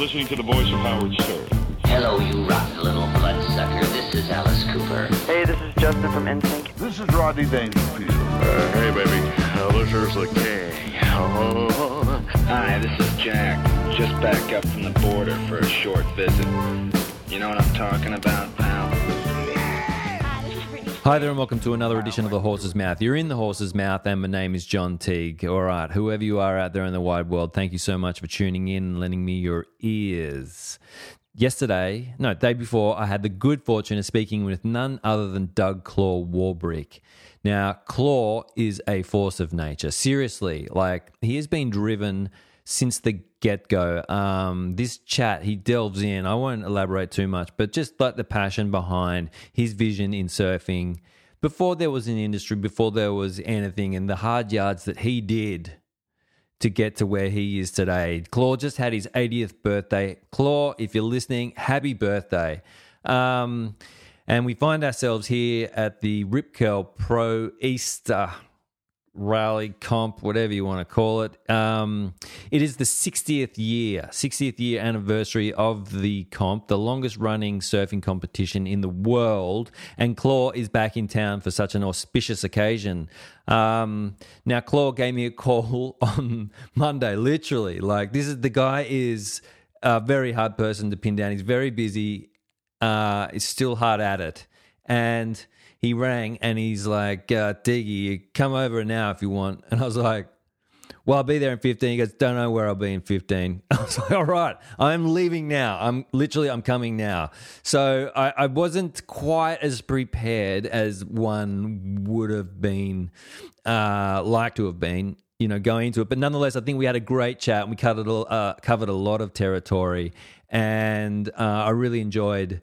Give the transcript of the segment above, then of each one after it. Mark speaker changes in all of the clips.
Speaker 1: listening to the voice of Howard Stern.
Speaker 2: Hello, you rotten little bloodsucker. This is Alice Cooper.
Speaker 3: Hey, this is Justin from NSYNC.
Speaker 4: This is Rodney Dangerfield.
Speaker 1: Uh, hey, baby. Uh, this is the king. Oh.
Speaker 5: Hi, this is Jack. Just back up from the border for a short visit. You know what I'm talking about, pal?
Speaker 6: Hi there, and welcome to another edition of The Horse's Mouth. You're in The Horse's Mouth, and my name is John Teague. All right, whoever you are out there in the wide world, thank you so much for tuning in and lending me your ears. Yesterday, no, day before, I had the good fortune of speaking with none other than Doug Claw Warbrick. Now, Claw is a force of nature. Seriously, like, he has been driven since the get go. Um, this chat, he delves in. I won't elaborate too much, but just like the passion behind his vision in surfing before there was an industry, before there was anything, and the hard yards that he did to get to where he is today. Claw just had his 80th birthday. Claw, if you're listening, happy birthday. Um, and we find ourselves here at the Rip Curl Pro Easter rally comp, whatever you want to call it. Um, it is the 60th year, 60th year anniversary of the comp, the longest running surfing competition in the world. And Claw is back in town for such an auspicious occasion. Um, now, Claw gave me a call on Monday, literally. Like, this is the guy is a very hard person to pin down. He's very busy, uh, still hard at it. And he rang and he's like, uh, Diggy, come over now if you want. And I was like, well, I'll be there in 15. He goes, don't know where I'll be in 15. I was like, all right, I'm leaving now. I'm literally, I'm coming now. So I, I wasn't quite as prepared as one would have been, uh, like to have been, you know, going into it. But nonetheless, I think we had a great chat and we covered, uh, covered a lot of territory. And uh, I really enjoyed,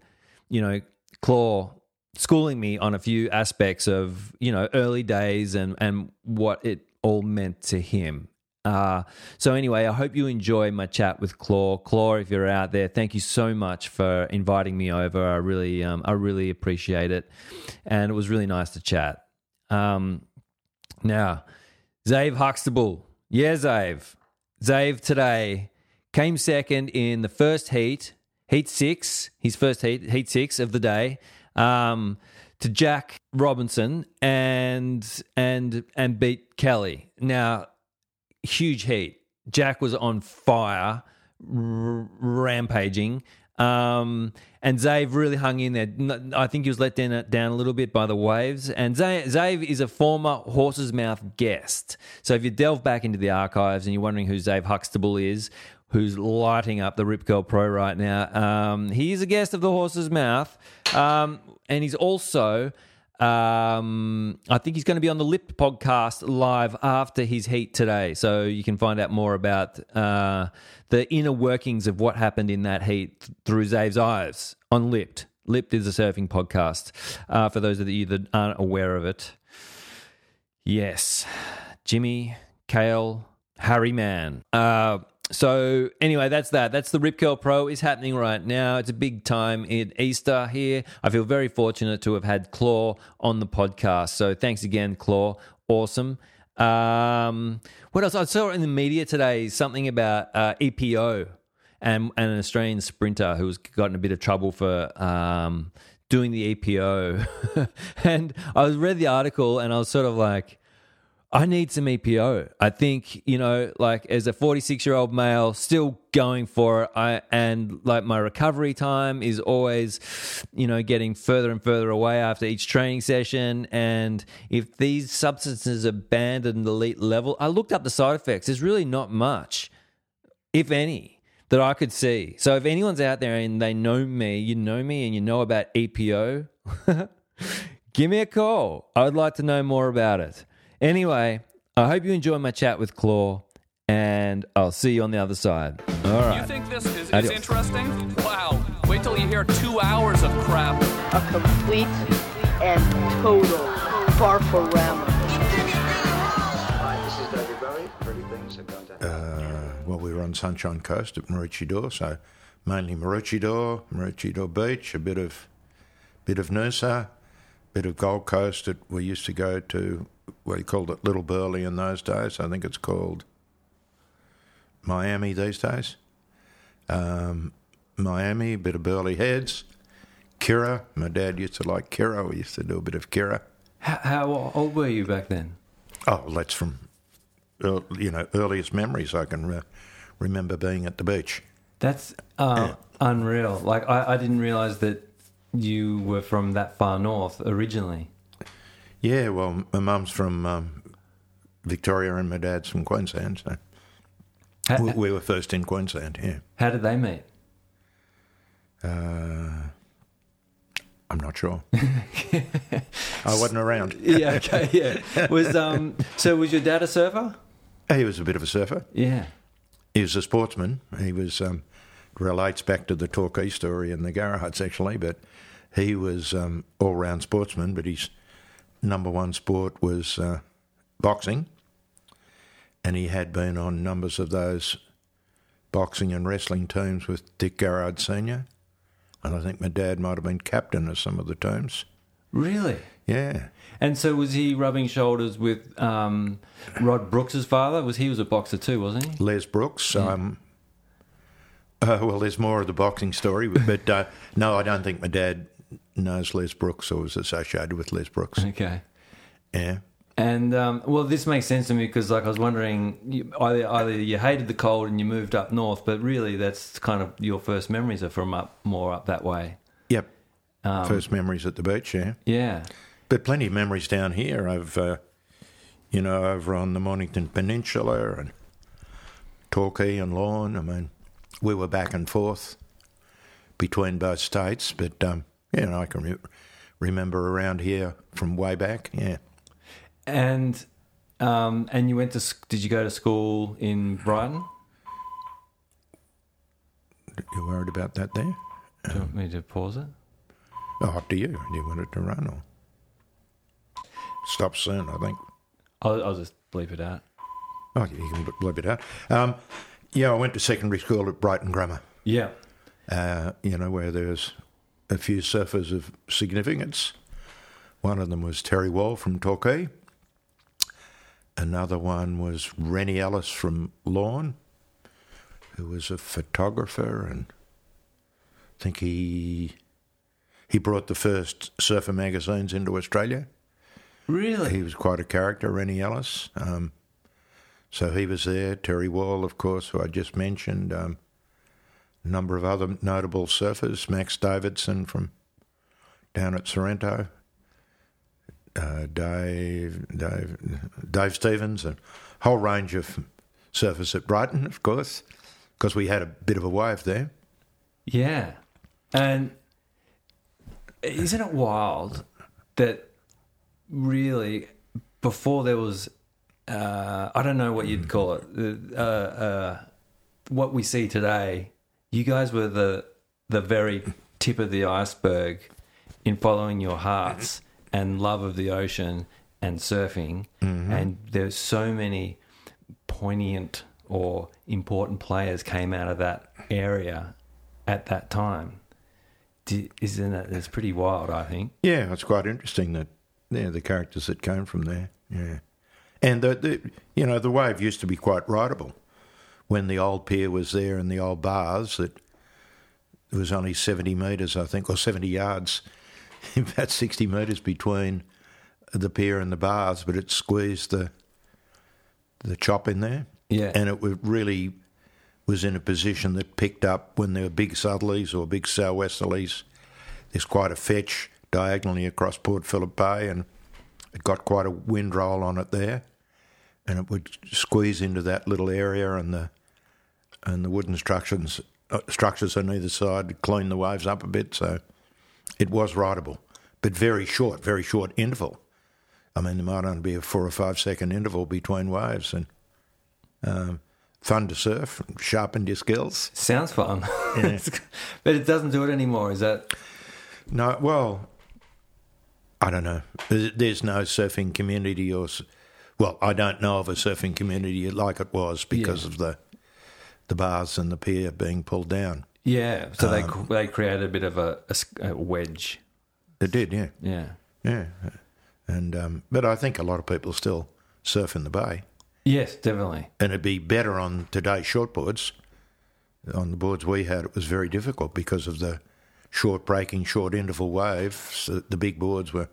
Speaker 6: you know, Claw schooling me on a few aspects of you know early days and and what it all meant to him. Uh, so anyway, I hope you enjoy my chat with Claw. Claw, if you're out there, thank you so much for inviting me over. I really, um, I really appreciate it, and it was really nice to chat. Um, now, Xav Huxtable, yeah, Xav, Xav today came second in the first heat, heat six, his first heat, heat six of the day um, to Jack Robinson and and and beat Kelly. Now, huge heat. Jack was on fire, r- rampaging. Um, and Xav really hung in there. I think he was let down, down a little bit by the waves. And Xav is a former Horse's Mouth guest. So if you delve back into the archives and you're wondering who Zave Huxtable is, who's lighting up the Rip Curl Pro right now. Um, he's a guest of the Horse's Mouth, um, and he's also. Um, I think he's going to be on the Lip podcast live after his heat today, so you can find out more about uh, the inner workings of what happened in that heat through Xav's eyes on Lipped. Lipped is a surfing podcast uh, for those of you that aren't aware of it. Yes, Jimmy, Kale, Harry Man. Uh, so anyway, that's that. That's the Rip Curl Pro is happening right now. It's a big time in Easter here. I feel very fortunate to have had Claw on the podcast. So thanks again, Claw. Awesome. Um, what else? I saw in the media today something about uh, EPO and, and an Australian sprinter who's gotten a bit of trouble for um, doing the EPO. and I was read the article and I was sort of like, I need some EPO. I think, you know, like as a 46 year old male, still going for it. I, and like my recovery time is always, you know, getting further and further away after each training session. And if these substances are banned at an elite level, I looked up the side effects. There's really not much, if any, that I could see. So if anyone's out there and they know me, you know me and you know about EPO, give me a call. I'd like to know more about it. Anyway, I hope you enjoy my chat with Claw, and I'll see you on the other side. All right.
Speaker 7: You think this is, is interesting? Wow. Wait till you hear two hours of crap.
Speaker 8: a complete and total farforama.
Speaker 9: Hi, this is David Bowie. Pretty things are going to.
Speaker 4: Uh, well, we were on Sunshine Coast at Maroochydore, so mainly Maroochydore, Maroochydore Beach, a bit of bit of Noosa, bit of Gold Coast that we used to go to. We called it Little Burleigh in those days. I think it's called Miami these days. Um, Miami, a bit of Burleigh Heads. Kirra, my dad used to like Kirra. We used to do a bit of Kirra.
Speaker 6: How, how old were you back then?
Speaker 4: Oh, well, that's from, you know, earliest memories I can re- remember being at the beach.
Speaker 6: That's uh, unreal. Like I, I didn't realize that you were from that far north originally.
Speaker 4: Yeah, well, my mum's from um, Victoria and my dad's from Queensland, so
Speaker 6: How,
Speaker 4: we, we were first in Queensland, yeah.
Speaker 6: how did they meet?
Speaker 4: Uh, I'm not sure. I wasn't around.
Speaker 6: yeah, okay, yeah. Was um so was your dad a surfer?
Speaker 4: He was a bit of a surfer.
Speaker 6: Yeah.
Speaker 4: He was a sportsman. He was um, relates back to the Torquay story and the Garahuts actually, but he was um, all round sportsman. But his number one sport was uh, boxing, and he had been on numbers of those boxing and wrestling teams with Dick Garrard Senior, and I think my dad might have been captain of some of the teams.
Speaker 6: Really?
Speaker 4: Yeah,
Speaker 6: And so was he rubbing shoulders with um, Rod Brooks's father? Was he was a boxer too, wasn't he?
Speaker 4: Les Brooks. Um, uh, well, there's more of the boxing story, but uh, no, I don't think my dad knows Les Brooks or was associated with Les Brooks.
Speaker 6: Okay.
Speaker 4: Yeah.
Speaker 6: And um, well, this makes sense to me because, like, I was wondering, you, either either you hated the cold and you moved up north, but really, that's kind of your first memories are from up more up that way.
Speaker 4: Yep.
Speaker 6: Um,
Speaker 4: First memories at the beach, yeah.
Speaker 6: Yeah.
Speaker 4: But plenty of memories down here. I've, uh, you know, over on the Mornington Peninsula and Torquay and Lorne. I mean, we were back and forth between both states, but, um, you know, I can re- remember around here from way back, yeah.
Speaker 6: And um, and you went to did you go to school in Brighton?
Speaker 4: You worried about that there?
Speaker 6: Do you want me to pause it?
Speaker 4: Oh, up to you. Do you want it to run or stop soon? I think.
Speaker 6: I'll, I'll just bleep it out.
Speaker 4: Oh, you can blip it out. Um, yeah, I went to secondary school at Brighton Grammar.
Speaker 6: Yeah.
Speaker 4: Uh, you know, where there's a few surfers of significance. One of them was Terry Wall from Torquay. Another one was Rennie Ellis from Lorne, who was a photographer, and I think he he brought the first surfer magazines into Australia.
Speaker 6: Really?
Speaker 4: He was quite a character, Rennie Ellis. Um, so he was there. Terry Wall, of course, who I just mentioned. Um, a number of other notable surfers. Max Davidson from down at Sorrento. Uh, Dave, Dave, Dave Stevens, a whole range of surfers at Brighton, of course, because we had a bit of a wave there.
Speaker 6: Yeah. And isn't it wild that really before there was, uh, I don't know what you'd call it, uh, uh, what we see today, you guys were the, the very tip of the iceberg in following your hearts and love of the ocean and surfing. Mm-hmm. And there's so many poignant or important players came out of that area at that time. Isn't it? It's pretty wild, I think.
Speaker 4: Yeah, it's quite interesting that yeah, the characters that came from there. Yeah, and the, the you know the wave used to be quite rideable when the old pier was there and the old bars. That it was only seventy metres, I think, or seventy yards, about sixty metres between the pier and the bars, but it squeezed the the chop in there.
Speaker 6: Yeah.
Speaker 4: and it really was in a position that picked up when there were big southerlies or big southwesterlies. There's quite a fetch diagonally across Port Phillip Bay, and it got quite a wind roll on it there, and it would squeeze into that little area, and the and the wooden structures uh, structures on either side cleaned the waves up a bit, so it was rideable, but very short, very short interval. I mean, there might only be a four or five second interval between waves, and um, fun to surf, sharpened your skills.
Speaker 6: Sounds fun. but it doesn't do it anymore, is that?
Speaker 4: No, well, I don't know. There's there's no surfing community, or well, I don't know of a surfing community like it was because
Speaker 6: Yeah.
Speaker 4: of the the bars and the pier being pulled down.
Speaker 6: Yeah. So they they created a bit of a, a, wedge.
Speaker 4: It did, yeah,
Speaker 6: Yeah.
Speaker 4: yeah. And um, but I think a lot of people still surf in the bay,
Speaker 6: Yes, definitely.
Speaker 4: and it'd be better on today's shortboards on the boards we had, it was very difficult because of the short breaking, short interval waves. The, the big boards were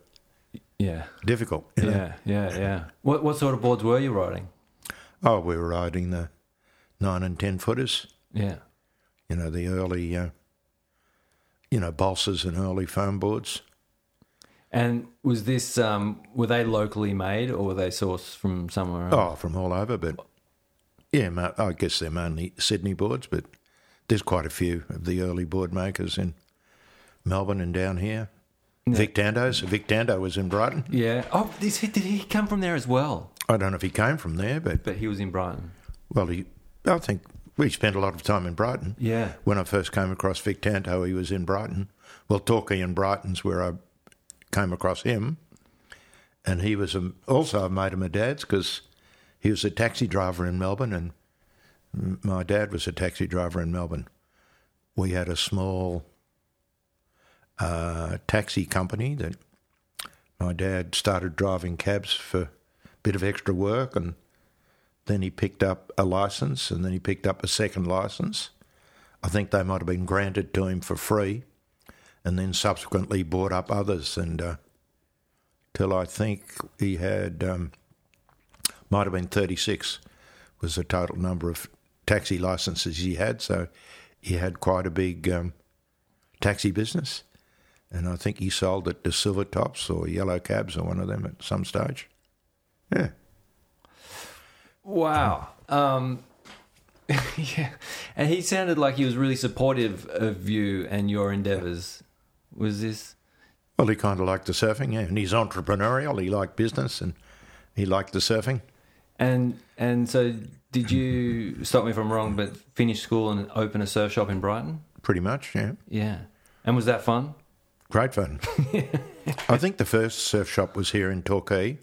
Speaker 6: Yeah.
Speaker 4: difficult. you know.
Speaker 6: Yeah, yeah, yeah. What what sort of boards were you riding?
Speaker 4: Oh, we were riding the nine and ten footers.
Speaker 6: Yeah.
Speaker 4: You know, the early, uh, you know, balsas and early foam boards.
Speaker 6: And was this um, were they locally made or were they sourced from somewhere else?
Speaker 4: Oh, from all over, but yeah, I guess they're mainly Sydney boards, but there's quite a few of the early board makers in Melbourne and down here. Vic Dando's. Vic Dando was in Brighton.
Speaker 6: Yeah. Oh, is he, did he come from there as well?
Speaker 4: I don't know if he came from there, but
Speaker 6: But he was in Brighton.
Speaker 4: well, he. I think we spent a lot of time in Brighton.
Speaker 6: Yeah.
Speaker 4: When I first came across Vic Dando, he was in Brighton. Well, Torquay and Brighton's where I came across him, and he was a, also a mate of my dad's because he was a taxi driver in Melbourne, and my dad was a taxi driver in Melbourne. We had a small uh, taxi company that my dad started driving cabs for a bit of extra work, and then he picked up a license, and then he picked up a second license. I think they might have been granted to him for free, and then subsequently bought up others, and uh, till I think he had um, might have been thirty six was the total number of taxi licenses he had. So he had quite a big um, taxi business, and I think he sold it to Silver Tops or Yellow Cabs or one of them at some stage. Yeah.
Speaker 6: Wow. Um, yeah. And he sounded like he was really supportive of you and your endeavours. Was this?
Speaker 4: Well, he kind of liked the surfing, yeah, and he's entrepreneurial. He liked business, and he liked the surfing.
Speaker 6: And and so did you stop me if I'm wrong, but finish school and open a surf shop in Brighton?
Speaker 4: Pretty much, yeah.
Speaker 6: Yeah. And was that fun?
Speaker 4: Great fun. I think the first surf shop was here in Torquay,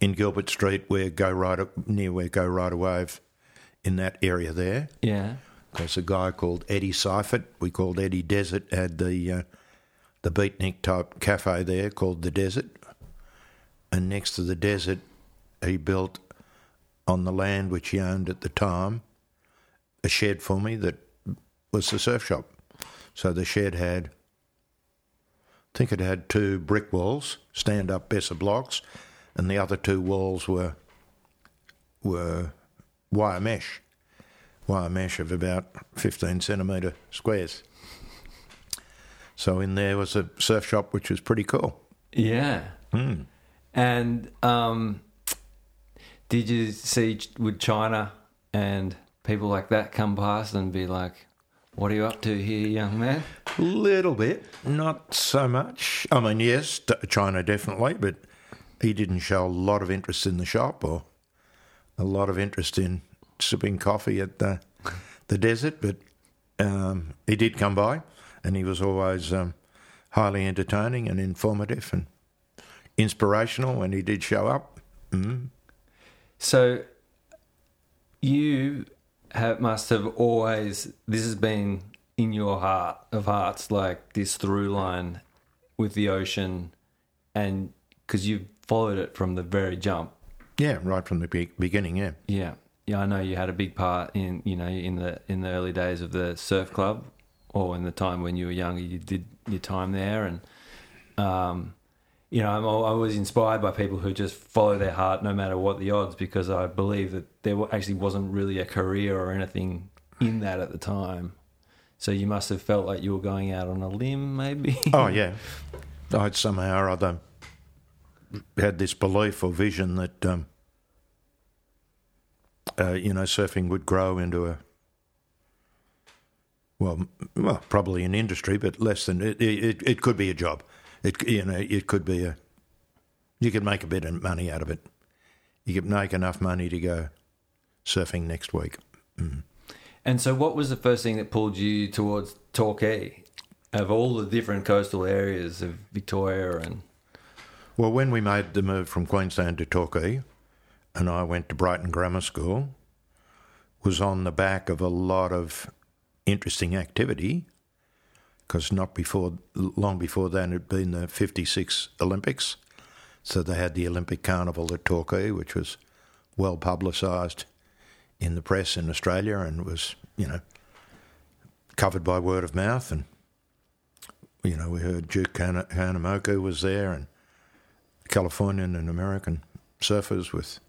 Speaker 4: in Gilbert Street, where Go Rider near where Go Rider Wave, in that area there.
Speaker 6: Yeah.
Speaker 4: There's a guy called Eddie Seifert. We called Eddie Desert. Had the uh, the beatnik type cafe there called the Desert, and next to the Desert, he built on the land which he owned at the time a shed for me that was the surf shop. So the shed had, I think it had two brick walls, stand up Besser blocks, and the other two walls were were wire mesh wire mesh of about 15 centimetre squares. So in there was a surf shop which was pretty cool.
Speaker 6: Yeah.
Speaker 4: Hmm.
Speaker 6: And um, did you see would China and people like that come past and be like, "What are you up to here, young man?"
Speaker 4: A little bit, not so much. I mean, yes, China definitely, but he didn't show a lot of interest in the shop or a lot of interest in sipping coffee at the, the desert. But um, he did come by, and he was always um, highly entertaining and informative and inspirational when he did show up. Mm.
Speaker 6: So you have, must have always this has been in your heart of hearts, like this through line with the ocean, and because you've followed it from the very jump.
Speaker 4: Yeah, right from the be- beginning. Yeah,
Speaker 6: Yeah, yeah. I know you had a big part in you know in the in the early days of the surf club, or in the time when you were younger, you did your time there, and um, you know I'm al- I was inspired by people who just follow their heart no matter what the odds, because I believe that there actually wasn't really a career or anything in that at the time. So you must have felt like you were going out on a limb, maybe.
Speaker 4: Oh yeah, I'd somehow or other had this belief or vision that um, uh, you know surfing would grow into a well, well, probably an industry, but less than it. It, it could be a job. It you know it could be a you could make a bit of money out of it. You could make enough money to go surfing next week.
Speaker 6: And so, what was the first thing that pulled you towards Torquay? Of all the different coastal areas of Victoria and
Speaker 4: Well, when we made the move from Queensland to Torquay, and I went to Brighton Grammar School, was on the back of a lot of interesting activity, because not before, long before then, had been the '56 Olympics, so they had the Olympic Carnival at Torquay, which was well publicised in the press in Australia, and was you know covered by word of mouth, and you know we heard Duke Kana- Kanamoku was there, and Californian and American surfers with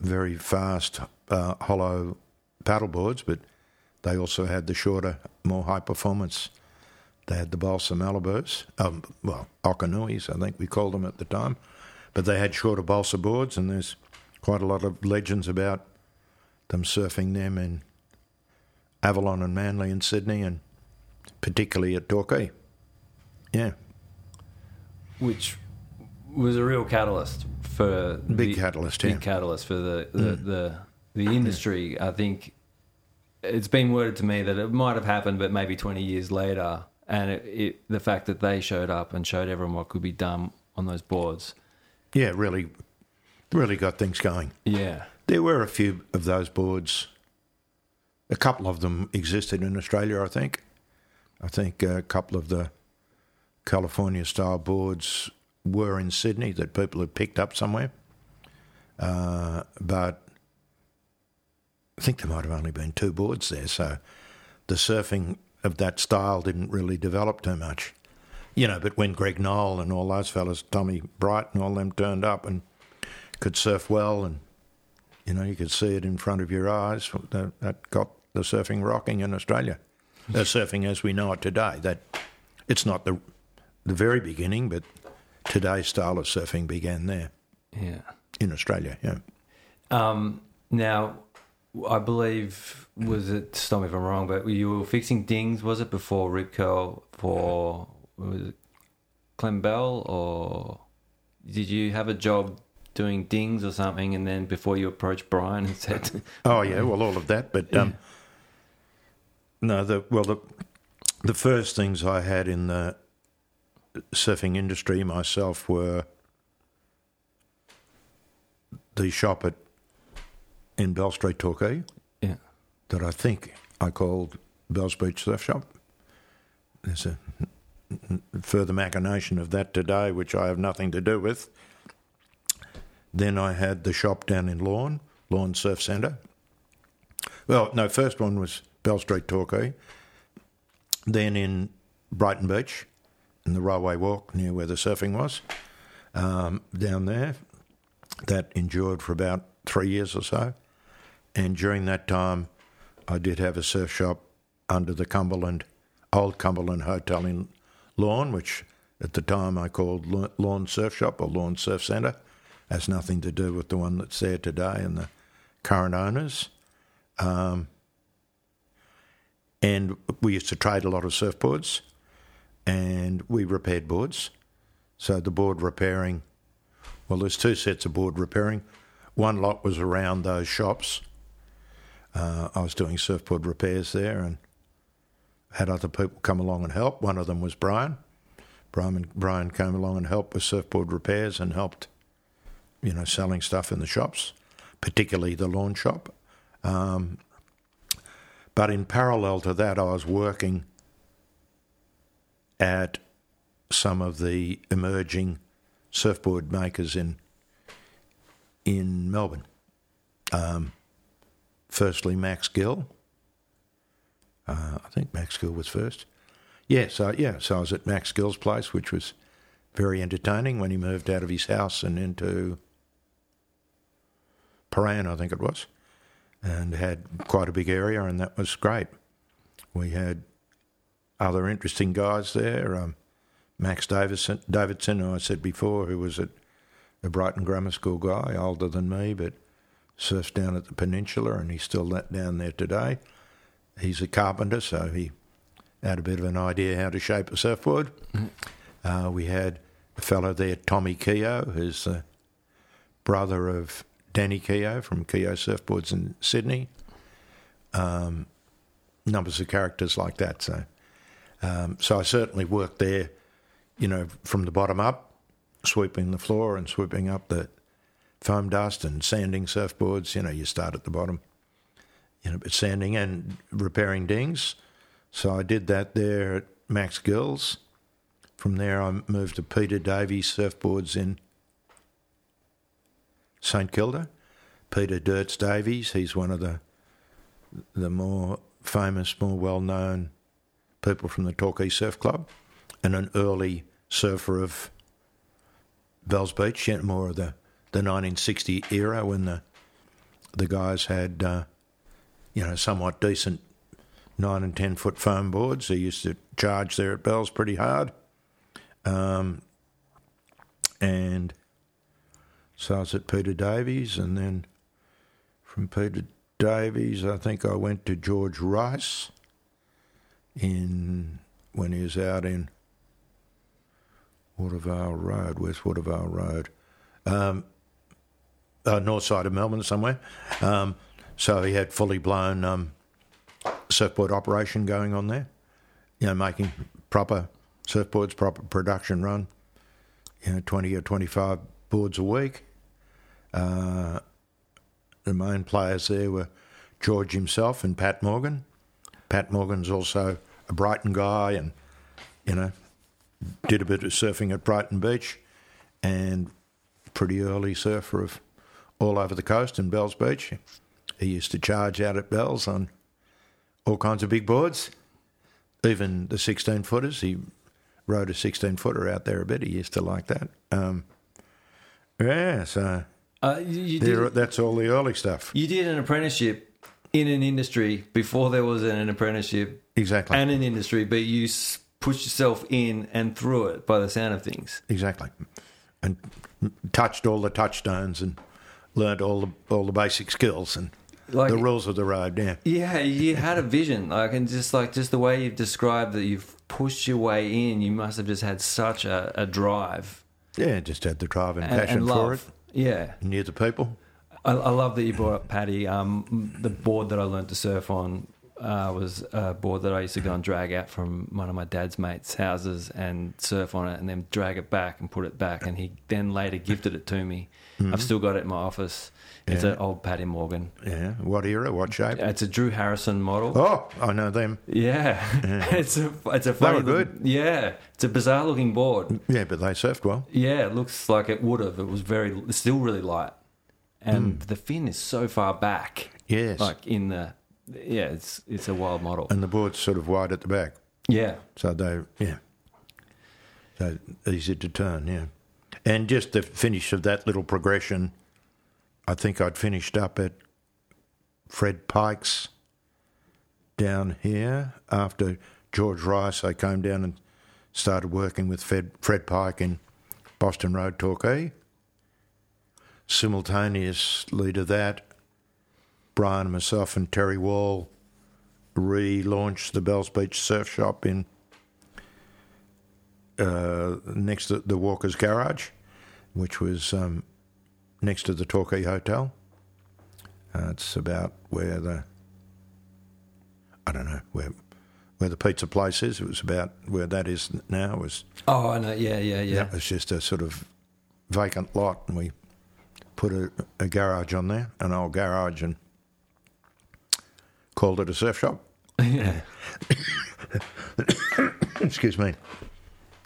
Speaker 4: very fast uh, hollow paddle boards, but they also had the shorter, more high performance. They had the Balsa Malibus, um, well, Okanuis, I think we called them at the time, but they had shorter balsa boards, and there's quite a lot of legends about them surfing them in Avalon and Manly in Sydney, and particularly at Torquay. Yeah,
Speaker 6: which was a real catalyst for
Speaker 4: Big
Speaker 6: the,
Speaker 4: catalyst,
Speaker 6: big
Speaker 4: yeah.
Speaker 6: catalyst for the the, mm. the the industry. I think it's been worded to me that it might have happened, but maybe twenty years later, and it, it, the fact that they showed up and showed everyone what could be done on those boards.
Speaker 4: yeah, really, really got things going.
Speaker 6: Yeah,
Speaker 4: There were a few of those boards. A couple of them existed in Australia, I think. I think a couple of the California style boards were in Sydney that people had picked up somewhere. Uh, but I think there might have only been two boards there, so the surfing of that style didn't really develop too much. You know, but when Greg Noll and all those fellas, Tommy Bright and all them turned up and could surf well and you know, you could see it in front of your eyes. That, that got the surfing rocking in Australia. The surfing as we know it today. That it's not the the very beginning, but today's style of surfing began there
Speaker 6: yeah.
Speaker 4: in Australia. Yeah.
Speaker 6: Um, now, I believe was it? Stop me if I'm wrong, but you were fixing dings. Was it before Rip Curl for was it Clem Bell, or did you have a job doing dings or something? And then before you approached Brian and said,
Speaker 4: Oh yeah, well all of that, but um, no, the well the the first things I had in the surfing industry myself were the shop at in Bell Street, Torquay,
Speaker 6: "Yeah,
Speaker 4: that I think I called Bell's Beach Surf Shop. There's a further machination of that today, which I have nothing to do with. Then I had the shop down in Lorne, Lorne Surf Centre. Well, no, first one was Bell Street, Torquay. Then in Brighton Beach, in the railway walk near where the surfing was, um, down there. That endured for about three years or so. And during that time, I did have a surf shop under the Cumberland, old Cumberland Hotel in Lorne, which at the time I called Lorne Surf Shop or Lorne Surf Centre. Has nothing to do with the one that's there today and the current owners. Um, and we used to trade a lot of surfboards and we repaired boards. So the board repairing, well, there's two sets of board repairing. One lot was around those shops. Uh, I was doing surfboard repairs there and had other people come along and help. One of them was Brian. Brian, Brian came along and helped with surfboard repairs and helped, you know, selling stuff in the shops, particularly the Lorne shop. Um, but in parallel to that, I was working at some of the emerging surfboard makers in in Melbourne. Um, firstly, Max Gill. Uh, I think Max Gill was first. Yeah, so yeah, so I was at Max Gill's place, which was very entertaining when he moved out of his house and into Prahran, I think it was, and had quite a big area, and that was great. We had other interesting guys there. Um, Max Davidson, Davidson, who I said before, who was at a Brighton Grammar School guy, older than me, but surfs down at the peninsula, and he's still down there today. He's a carpenter, so he had a bit of an idea how to shape a surfboard. Uh, we had a fellow there, Tommy Keogh, who's the brother of Danny Keogh from Keogh Surfboards in Sydney. Um, numbers of characters like that. So, um, so I certainly worked there, you know, from the bottom up, sweeping the floor and sweeping up the foam dust and sanding surfboards. You know, you start at the bottom, you know, but sanding and repairing dings. So I did that there at Max Gills. From there, I moved to Peter Davies Surfboards in St Kilda. Peter Dirts Davies, he's one of the the more famous, more well known people from the Torquay Surf Club and an early surfer of Bells Beach, yeah, more of the, the 1960 era when the the guys had, uh, you know, somewhat decent nine and ten foot foam boards. They used to charge there at Bells pretty hard. Um, and so I was at Peter Davies, and then from Peter Davies, I think I went to George Rice in when he was out in Watervale Road, West Watervale Road, um, uh, north side of Melbourne somewhere. Um, so he had fully blown um, surfboard operation going on there. You know, making proper surfboards, proper production run. You know, twenty or twenty-five boards a week. Uh, the main players there were George himself and Pat Morgan. Pat Morgan's also a Brighton guy, and you know, did a bit of surfing at Brighton Beach, and pretty early surfer of all over the coast in Bells Beach. He used to charge out at Bells on all kinds of big boards, even the 16 footers. He rode a 16 footer out there a bit. He used to like that. Um, yeah, so
Speaker 6: Uh, you, you
Speaker 4: there-
Speaker 6: did,
Speaker 4: that's all the early stuff.
Speaker 6: you did an apprenticeship in an industry before there was an apprenticeship
Speaker 4: Exactly.
Speaker 6: and an industry, but you pushed yourself in and through it by the sound of things.
Speaker 4: Exactly, and touched all the touchstones and learned all the all the basic skills and
Speaker 6: Like-
Speaker 4: the rules of the road. Yeah,
Speaker 6: Yeah, you had a vision, like, and just like just the way you've described that you've pushed your way in, you must have just had such a, a drive
Speaker 4: yeah, just had the drive and,
Speaker 6: and,
Speaker 4: passion
Speaker 6: and
Speaker 4: for it.
Speaker 6: Yeah,
Speaker 4: Knew the people.
Speaker 6: I, I love that you brought up Paddy. Um, the board that I learned to surf on uh, was a board that I used to go and drag out from one of my dad's mates' houses and surf on it, and then drag it back and put it back. And he then later gifted it to me. I've still got it in my office. It's
Speaker 4: Yeah.
Speaker 6: an old Paddy Morgan.
Speaker 4: Yeah, what era, what shape?
Speaker 6: It's a Drew Harrison model.
Speaker 4: Oh, I know them.
Speaker 6: Yeah, it's a it's a funny
Speaker 4: were good.
Speaker 6: yeah, it's a bizarre looking board.
Speaker 4: Yeah, but they surfed well.
Speaker 6: Yeah, it looks like it would have. It was very it's still really light, and mm. the fin is so far back.
Speaker 4: Yes,
Speaker 6: Like in the yeah, it's it's a wild model.
Speaker 4: and the board's sort of wide at the back,
Speaker 6: Yeah,
Speaker 4: so they yeah, so easy to turn. Yeah, and just the finish of that little progression. I think I'd finished up at Fred Pyke's down here after George Rice. I came down and started working with Fred, Fred Pike in Boston Road, Torquay. Simultaneously to that, Brian, myself, and Terry Wall relaunched the Bells Beach Surf Shop in uh, next to the Walker's Garage, which was um, next to the Torquay Hotel. Uh, it's about where the I don't know where where the pizza place is. It was about where that is now. It was
Speaker 6: Oh, I know. Yeah, yeah, yeah.
Speaker 4: it was just a sort of vacant lot, and we put a, a garage on there, an old garage, and called it a surf shop.
Speaker 6: yeah.
Speaker 4: Excuse me.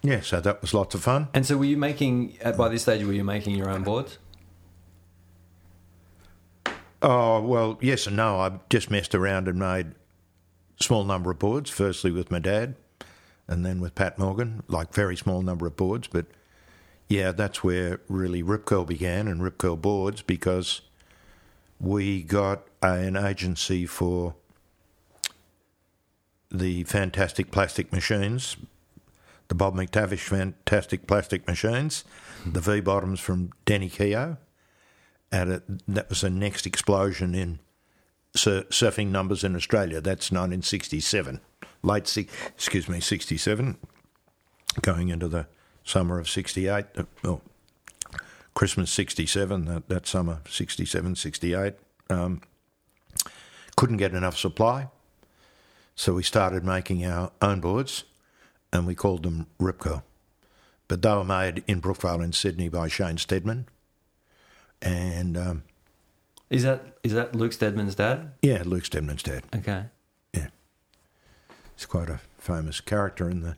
Speaker 4: Yeah, so that was lots of fun.
Speaker 6: And so, were you making at by this stage? Were you making your own boards?
Speaker 4: Oh, well, yes and no. I just messed around and made a small number of boards, firstly with my dad and then with Pat Morgan, like very small number of boards. But yeah, that's where really Rip Curl began and Rip Curl Boards because we got an agency for the fantastic plastic machines, the Bob McTavish fantastic plastic machines, hmm. the V bottoms from Denny Keogh at a, that was the next explosion in sur- surfing numbers in Australia. That's 1967, late si- excuse me, 67, going into the summer of 68. Uh, well, Christmas 67, that, that summer 67, 68. Um, couldn't get enough supply, so we started making our own boards, and we called them Ripco. But they were made in Brookvale in Sydney by Shane Stedman. And um,
Speaker 6: Is that is that Luke Stedman's dad?
Speaker 4: yeah, Luke Stedman's dad.
Speaker 6: Okay.
Speaker 4: Yeah. He's quite a famous character in the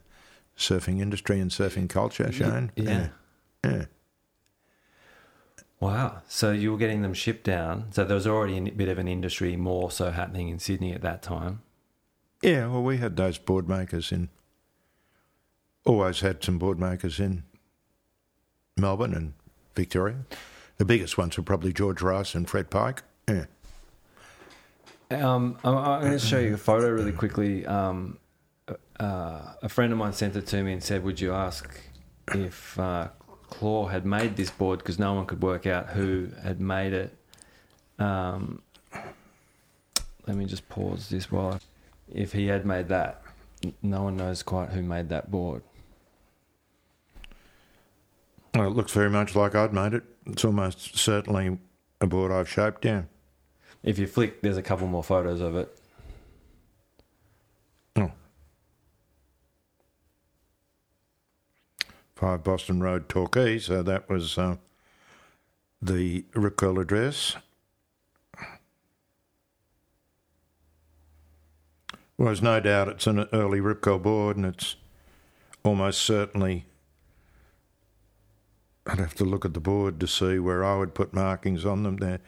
Speaker 4: surfing industry and surfing culture, Shane.
Speaker 6: yeah.
Speaker 4: Yeah. yeah.
Speaker 6: Wow. So you were getting them shipped down. So there was already a bit of an industry more so happening in Sydney at that time.
Speaker 4: Yeah, well, we had those board makers in. Always had some board makers in Melbourne and Victoria. The biggest ones were probably George Rice and Fred Pyke. Yeah.
Speaker 6: Um, I'm, I'm going to show you a photo really quickly. Um, uh, a friend of mine sent it to me and said, "Would you ask if uh, Claw had made this board because no one could work out who had made it?" Um, let me just pause this while. I, if he had made that, no one knows quite who made that board.
Speaker 4: Well, it looks very much like I'd made it. It's almost certainly a board I've shaped, yeah.
Speaker 6: If you flick, there's a couple more photos of it.
Speaker 4: 5 Boston Road, Torquay. Uh, so that was uh, the Rick address. Well, there's no doubt it's an early Rip board, and it's almost certainly. I'd have to look at the board to see where I would put markings on them. There,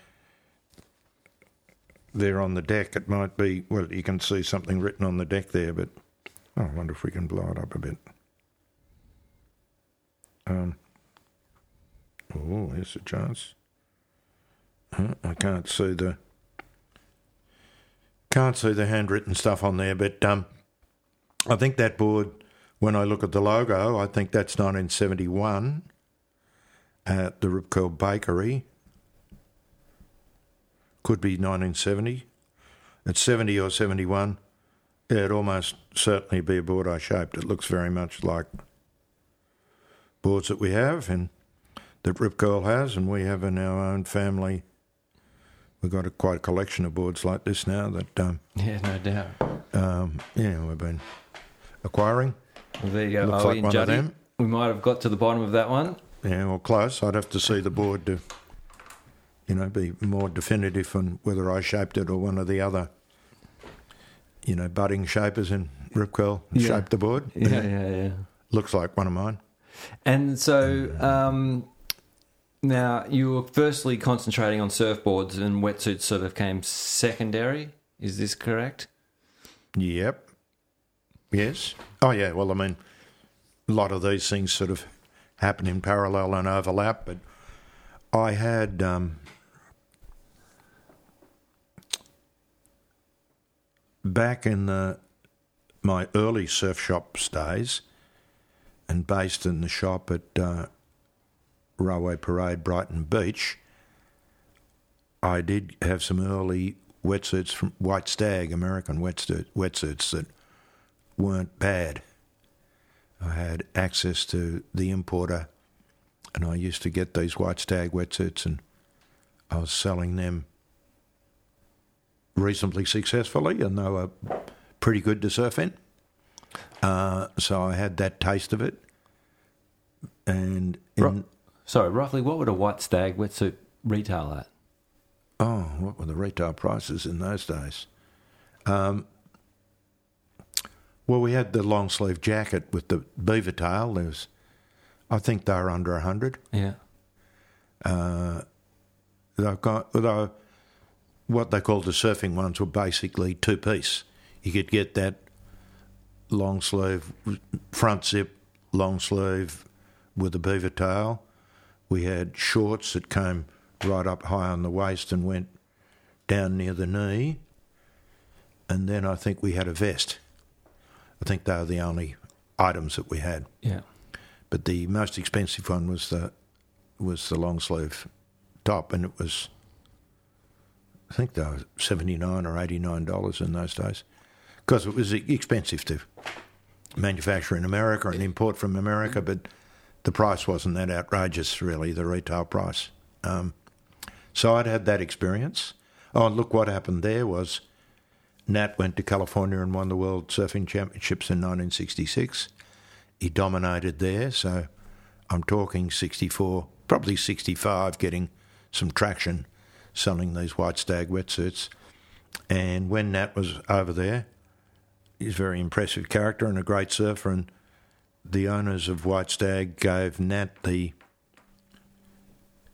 Speaker 4: there on the deck, it might be. Well, you can see something written on the deck there, but oh, I wonder if we can blow it up a bit. Um, oh, here's a chance. I can't see the can't see the handwritten stuff on there, but um, I think that board. When I look at the logo, I think that's 1971 at the Rip Curl Bakery. Could be 1970. It's 70 or 71. It'd almost certainly be a board I shaped. It looks very much like boards that we have and that Rip Curl has, and we have in our own family. We've got a, quite a collection of boards like this now that, um,
Speaker 6: Yeah, no doubt.
Speaker 4: um, yeah, we've been acquiring.
Speaker 6: Well, there you go.
Speaker 4: Looks
Speaker 6: Are
Speaker 4: like one of them.
Speaker 6: We might have got to the bottom of that one.
Speaker 4: Yeah, well, close. I'd have to see the board to, you know, be more definitive on whether I shaped it or one of the other, you know, budding shapers in Rip Curl
Speaker 6: Yeah.
Speaker 4: shaped the board.
Speaker 6: Yeah, yeah, yeah.
Speaker 4: Looks like one of mine.
Speaker 6: And so um, now you were firstly concentrating on surfboards and wetsuits sort of came secondary. Is this correct?
Speaker 4: Yep. Yes. Oh, yeah. Well, I mean, a lot of these things sort of happen in parallel and overlap, but I had. Um, back in the, my early surf shops days, and based in the shop at uh, Railway Parade, Brighton Beach, I did have some early wetsuits from White Stag, American wetsuit, wetsuits that weren't bad. I had access to the importer, and I used to get these White Stag wetsuits, and I was selling them reasonably successfully, and they were pretty good to surf in. Uh, so I had that taste of it, and in,
Speaker 6: Ru- Sorry, roughly what would a white stag wetsuit retail at?
Speaker 4: Oh, what were the retail prices in those days? Um, well, we had the long sleeve jacket with the beaver tail. There was, I think they were under a hundred.
Speaker 6: Yeah.
Speaker 4: They've got, though, what they called the surfing ones were basically two piece. You could get that long sleeve, front zip, long sleeve with a beaver tail. We had shorts that came right up high on the waist and went down near the knee. And then I think we had a vest. I think they were the only items that we had.
Speaker 6: Yeah.
Speaker 4: But the most expensive one was the was the long sleeve top, and it was I think they were seventy nine or eighty nine dollars in those days, because it was expensive to manufacture in America and import from America, but the price wasn't that outrageous, really, the retail price. Um, so I'd had that experience. Oh, and look what happened there was Nat went to California and won the World Surfing Championships in 1966. He dominated there, so I'm talking 64, probably 65, getting some traction selling these White Stag wetsuits. And when Nat was over there, he's a very impressive character and a great surfer. And the owners of White Stag gave Nat the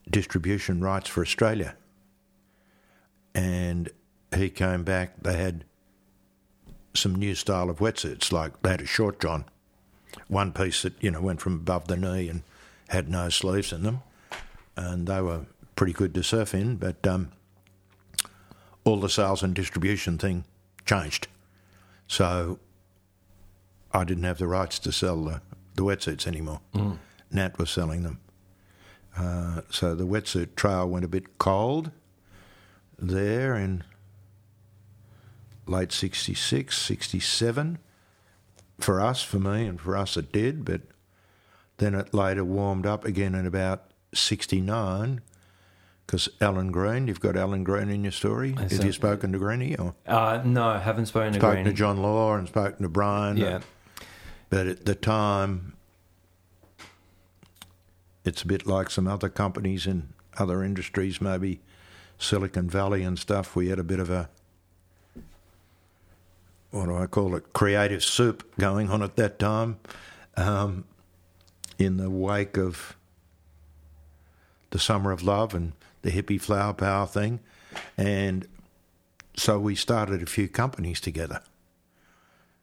Speaker 4: distribution rights for Australia. And he came back. They had some new style of wetsuits, like they had a short john, one piece that you know went from above the knee and had no sleeves in them, and they were pretty good to surf in. But um, all the sales and distribution thing changed, so I didn't have the rights to sell the, the wetsuits anymore. Nat was selling them. Uh, so the wetsuit trail went a bit cold there in late 66, 67. For us, for me, and for us it did, but then it later warmed up again in about 69 because Alan Green, you've got Alan Green in your story. Have you spoken to Greenie or
Speaker 6: Uh, no, I haven't spoken to
Speaker 4: spoken to John Law and spoken to Brian?
Speaker 6: Yeah.
Speaker 4: But at the time, it's a bit like some other companies in other industries, maybe Silicon Valley and stuff. We had a bit of a, what do I call it, creative soup going on at that time um, in the wake of the Summer of Love and the hippie flower power thing. And so we started a few companies together.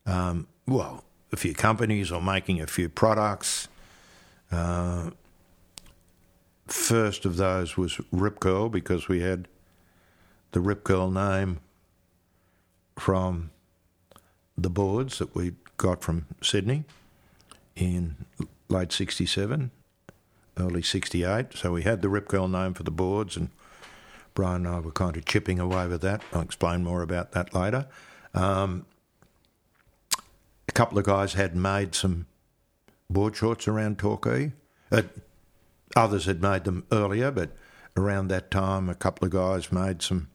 Speaker 4: Um, well, a few companies or making a few products. Uh, first of those was Rip Curl because we had the Rip Curl name from the boards that we got from Sydney in late 67, early 68. So we had the Rip Curl name for the boards, and Brian and I were kind of chipping away with that. I'll explain more about that later. Um, a couple of guys had made some board shorts around Torquay. Uh, others had made them earlier, but around that time, a couple of guys made some,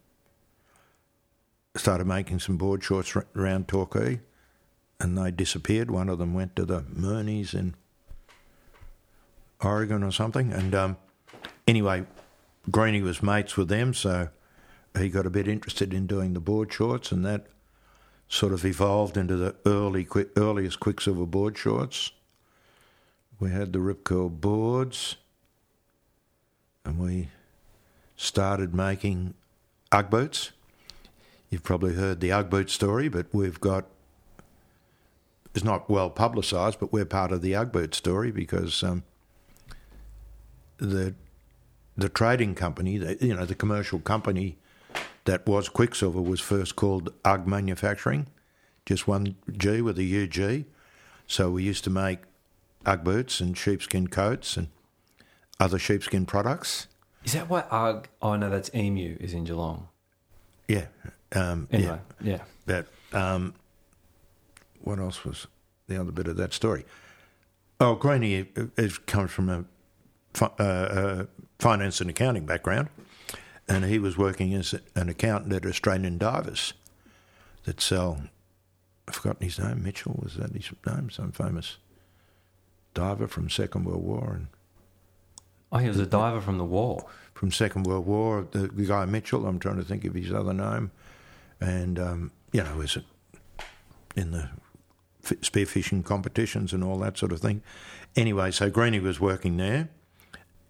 Speaker 4: started making some board shorts around Torquay, and they disappeared. One of them went to the Moonies in Oregon or something. And um, anyway, Greenie was mates with them, so he got a bit interested in doing the board shorts, and that sort of evolved into the early, earliest Quiksilver board shorts. We had the Rip Curl boards, and we started making Ugg boots. You've probably heard the Ugg boot story, but we've got it's not well publicised, but we're part of the Ugg boot story because um, the the trading company, the, you know, the commercial company that was Quiksilver was first called Ugg Manufacturing, just one G with a UG. So we used to make Ugg boots and sheepskin coats and other sheepskin products.
Speaker 6: Is that why Ugg? Oh no, that's Emu is in Geelong.
Speaker 4: Yeah. Um,
Speaker 6: Anyway, yeah.
Speaker 4: yeah. But um, what else was the other bit of that story? Oh, Greenie it comes from a uh, uh, finance and accounting background, and he was working as an accountant at Australian Divers that sell. I've forgotten his name. Mitchell was that his name? Some famous diver from Second World War and
Speaker 6: Oh, he was a diver from the war.
Speaker 4: from Second World War. The, the guy Mitchell. I'm trying to think of his other name, and um, you know, was in the spearfishing competitions and all that sort of thing. Anyway, so Greenie was working there,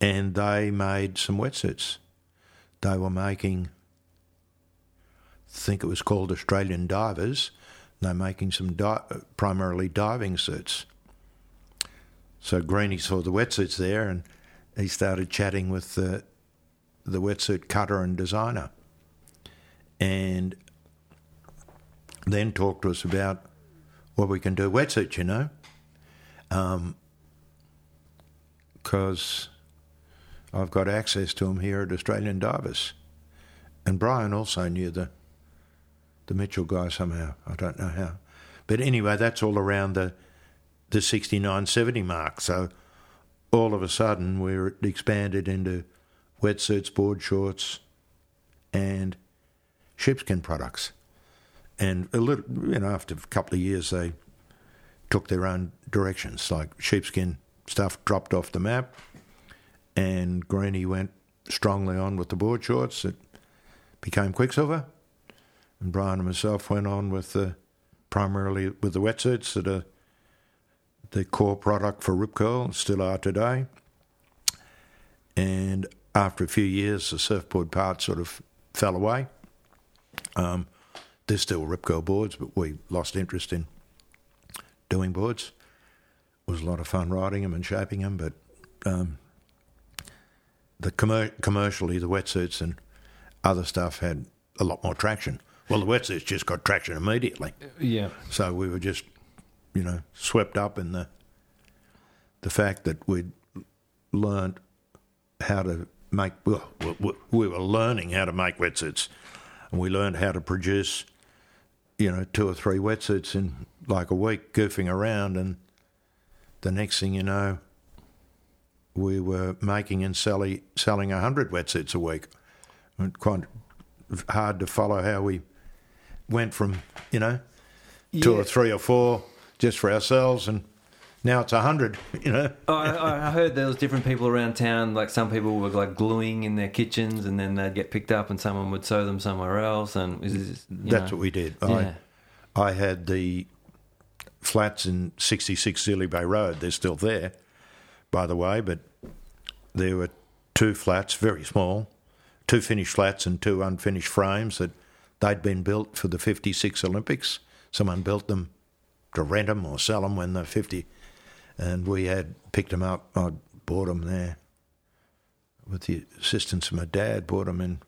Speaker 4: and they made some wetsuits. They were making, I think it was called Australian Divers. They're making some di- primarily diving suits. So Greenie saw the wetsuits there, and he started chatting with the the wetsuit cutter and designer, and then talked to us about what we can do wetsuits, you know, um, because I've got access to them here at Australian Divers, and Brian also knew the the Mitchell guy somehow. I don't know how, but anyway, that's all around the the 69, 70 mark. So all of a sudden we're expanded into wetsuits, board shorts, and sheepskin products. And a little, you know, after a couple of years, they took their own directions. Like sheepskin stuff dropped off the map, and Greenie went strongly on with the board shorts. It became Quiksilver, and Brian and myself went on with the primarily with the wetsuits that are the core product for Rip Curl, still are today. And after a few years, the surfboard part sort of fell away. Um, there's still Rip Curl boards, but we lost interest in doing boards. It was a lot of fun riding them and shaping them, but um, the commer- commercially the wetsuits and other stuff had a lot more traction. Well, the wetsuits just got traction immediately,
Speaker 6: Yeah.
Speaker 4: so we were just, you know, swept up in the the fact that we'd learned how to make. Well, we- we- we were learning how to make wetsuits, and we learned how to produce, you know, two or three wetsuits in like a week, goofing around, and the next thing you know, we were making and selling selling a hundred wetsuits a week. And Quite hard to follow how we went from you know two or three or four just for ourselves, and now it's a hundred. You know,
Speaker 6: I, I heard there was different people around town. Like some people were like gluing in their kitchens, and then they'd get picked up, and someone would sew them somewhere else. And
Speaker 4: that's
Speaker 6: know,
Speaker 4: what we did.
Speaker 6: Yeah.
Speaker 4: I I had the flats in sixty six Zeally Bay Road. They're still there, by the way, but there were two flats, very small, two finished flats and two unfinished frames that they'd been built for the fifty six Olympics. Someone built them to rent them or sell them when they're fifty, and we had picked them up. I bought them there with the assistance of my dad. Bought them in.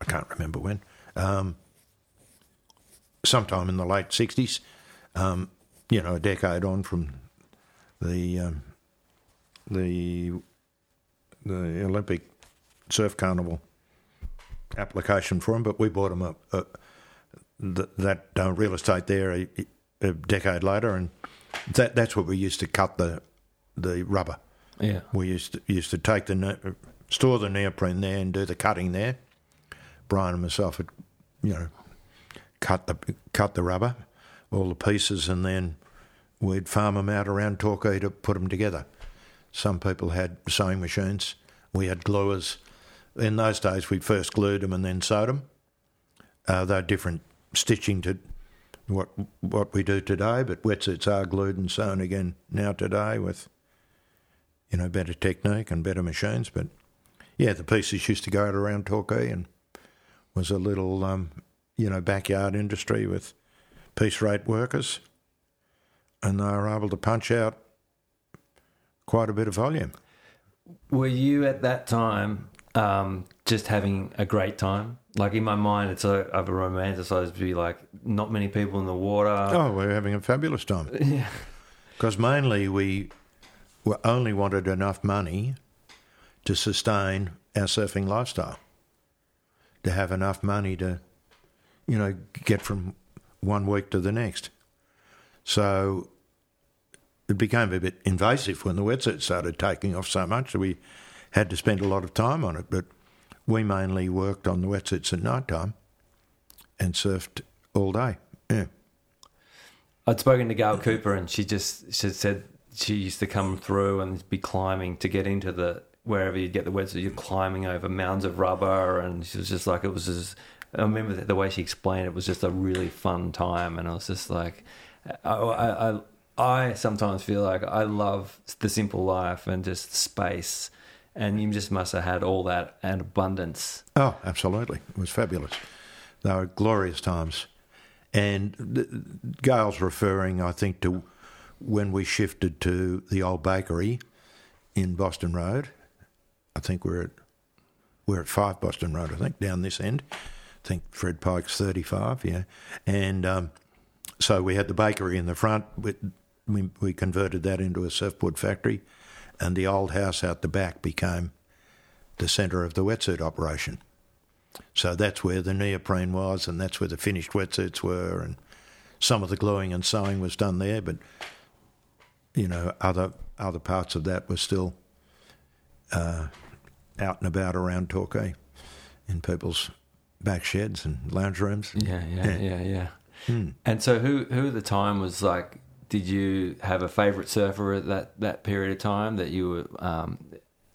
Speaker 4: I can't remember when. Um, sometime in the late sixties. Um, you know, a decade on from the um, the the Olympic surf carnival application for them, but we bought them up uh, th- that uh, real estate there a, a decade later, and that that's what we used to cut the the rubber.
Speaker 6: Yeah.
Speaker 4: We used to, used to take the ne- store the neoprene there and do the cutting there. Brian and myself had, you know, cut the cut the rubber, all the pieces, and then we'd farm them out around Torquay to put them together. Some people had sewing machines. We had gluers. In those days, we first glued them and then sewed them. Uh, they're different stitching to what what we do today, but wetsuits are glued and sewn again now today with you know better technique and better machines. But yeah, the pieces used to go out around Torquay and was a little um, you know backyard industry with piece rate workers, and they were able to punch out quite a bit of volume.
Speaker 6: Were you at that time um, just having a great time? Like in my mind, it's a, I've romanticized to be like not many people in the water.
Speaker 4: Oh, we're having a fabulous time.
Speaker 6: Yeah.
Speaker 4: Because mainly we were only wanted enough money to sustain our surfing lifestyle, to have enough money to, you know, get from one week to the next. So it became a bit invasive when the wetsuit started taking off so much that we had to spend a lot of time on it. But we mainly worked on the wetsuits at night time and surfed all day. Yeah.
Speaker 6: I'd spoken to Gail Couper, and she just she said she used to come through and be climbing to get into the wherever you get the wetsuit. You're climbing over mounds of rubber, and she was just like it was just. I remember the way she explained it was just a really fun time, and I was just like, I, I, I, sometimes feel like I love the simple life and just space, and you just must have had all that and abundance.
Speaker 4: Oh, absolutely. It was fabulous. They were glorious times. And Gail's referring, I think, to when we shifted to the old bakery in Boston Road. I think we're at we're at five Boston Road. I think down this end. I think Fred Pyke's thirty-five. Yeah, and um, so we had the bakery in the front. We, we we converted that into a surfboard factory, and the old house out the back became the centre of the wetsuit operation. So that's where the neoprene was, and that's where the finished wetsuits were, and some of the gluing and sewing was done there. But you know, other other parts of that were still uh, out and about around Torquay, in people's back sheds and lounge rooms.
Speaker 6: Yeah, yeah, yeah, yeah. And so, who who at the time was like? Did you have a favorite surfer at that that period of time that you were, um,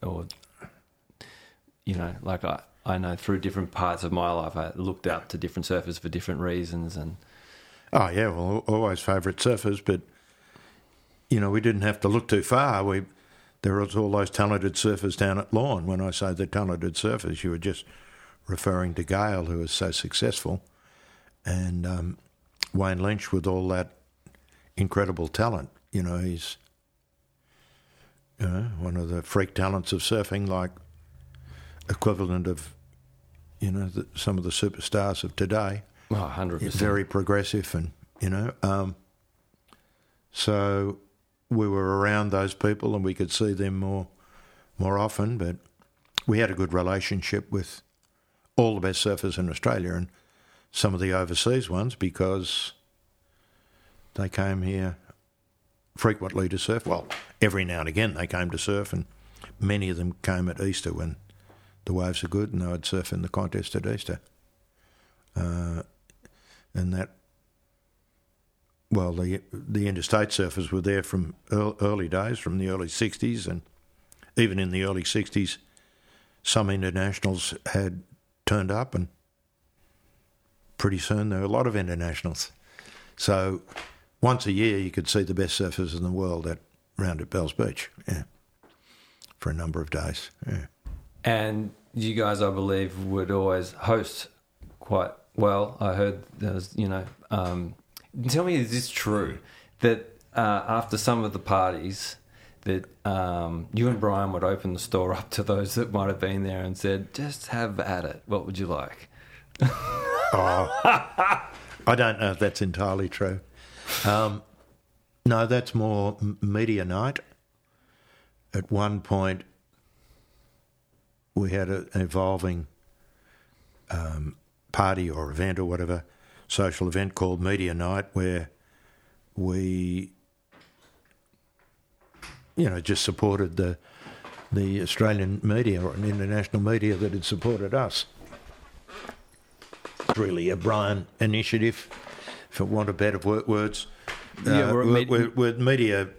Speaker 6: or you know, like I I know through different parts of my life, I looked up to different surfers for different reasons, and
Speaker 4: Oh yeah, well, always favourite surfers, but you know we didn't have to look too far. We there was all those talented surfers down at Lorne. When I say the talented surfers, you were just referring to Gail, who was so successful, and um, Wayne Lynch with all that incredible talent. You know, he's you know, one of the freak talents of surfing, like equivalent of you know the, some of the superstars of today.
Speaker 6: Oh, 100%.
Speaker 4: Very progressive, and you know, um, so we were around those people, and we could see them more more often. But we had a good relationship with all the best surfers in Australia and some of the overseas ones because they came here frequently to surf. Well, every now and again they came to surf, and many of them came at Easter when the waves are good, and they would surf in the contest at Easter. Uh, and that, well, the the interstate surfers were there from early, days, from the early '60s, and even in the early '60s, some internationals had turned up, and pretty soon there were a lot of internationals. So once a year you could see the best surfers in the world at round at Bells Beach, yeah, for a number of days. Yeah.
Speaker 6: And you guys, I believe, would always host quite well. I heard there was, you know, um, tell me, is this true that uh, after some of the parties, that um, you and Brian would open the store up to those that might have been there and said, just have at it. What would you like?
Speaker 4: I don't know if that's entirely true. Um, no, that's more media night. At one point, we had an evolving um, party or event or whatever, social event called Media Night, where we, you know, just supported the the Australian media or international media that had supported us. It's really a Brian initiative, for want of better wo- words.
Speaker 6: Yeah,
Speaker 4: Uh,
Speaker 6: we're med-
Speaker 4: media.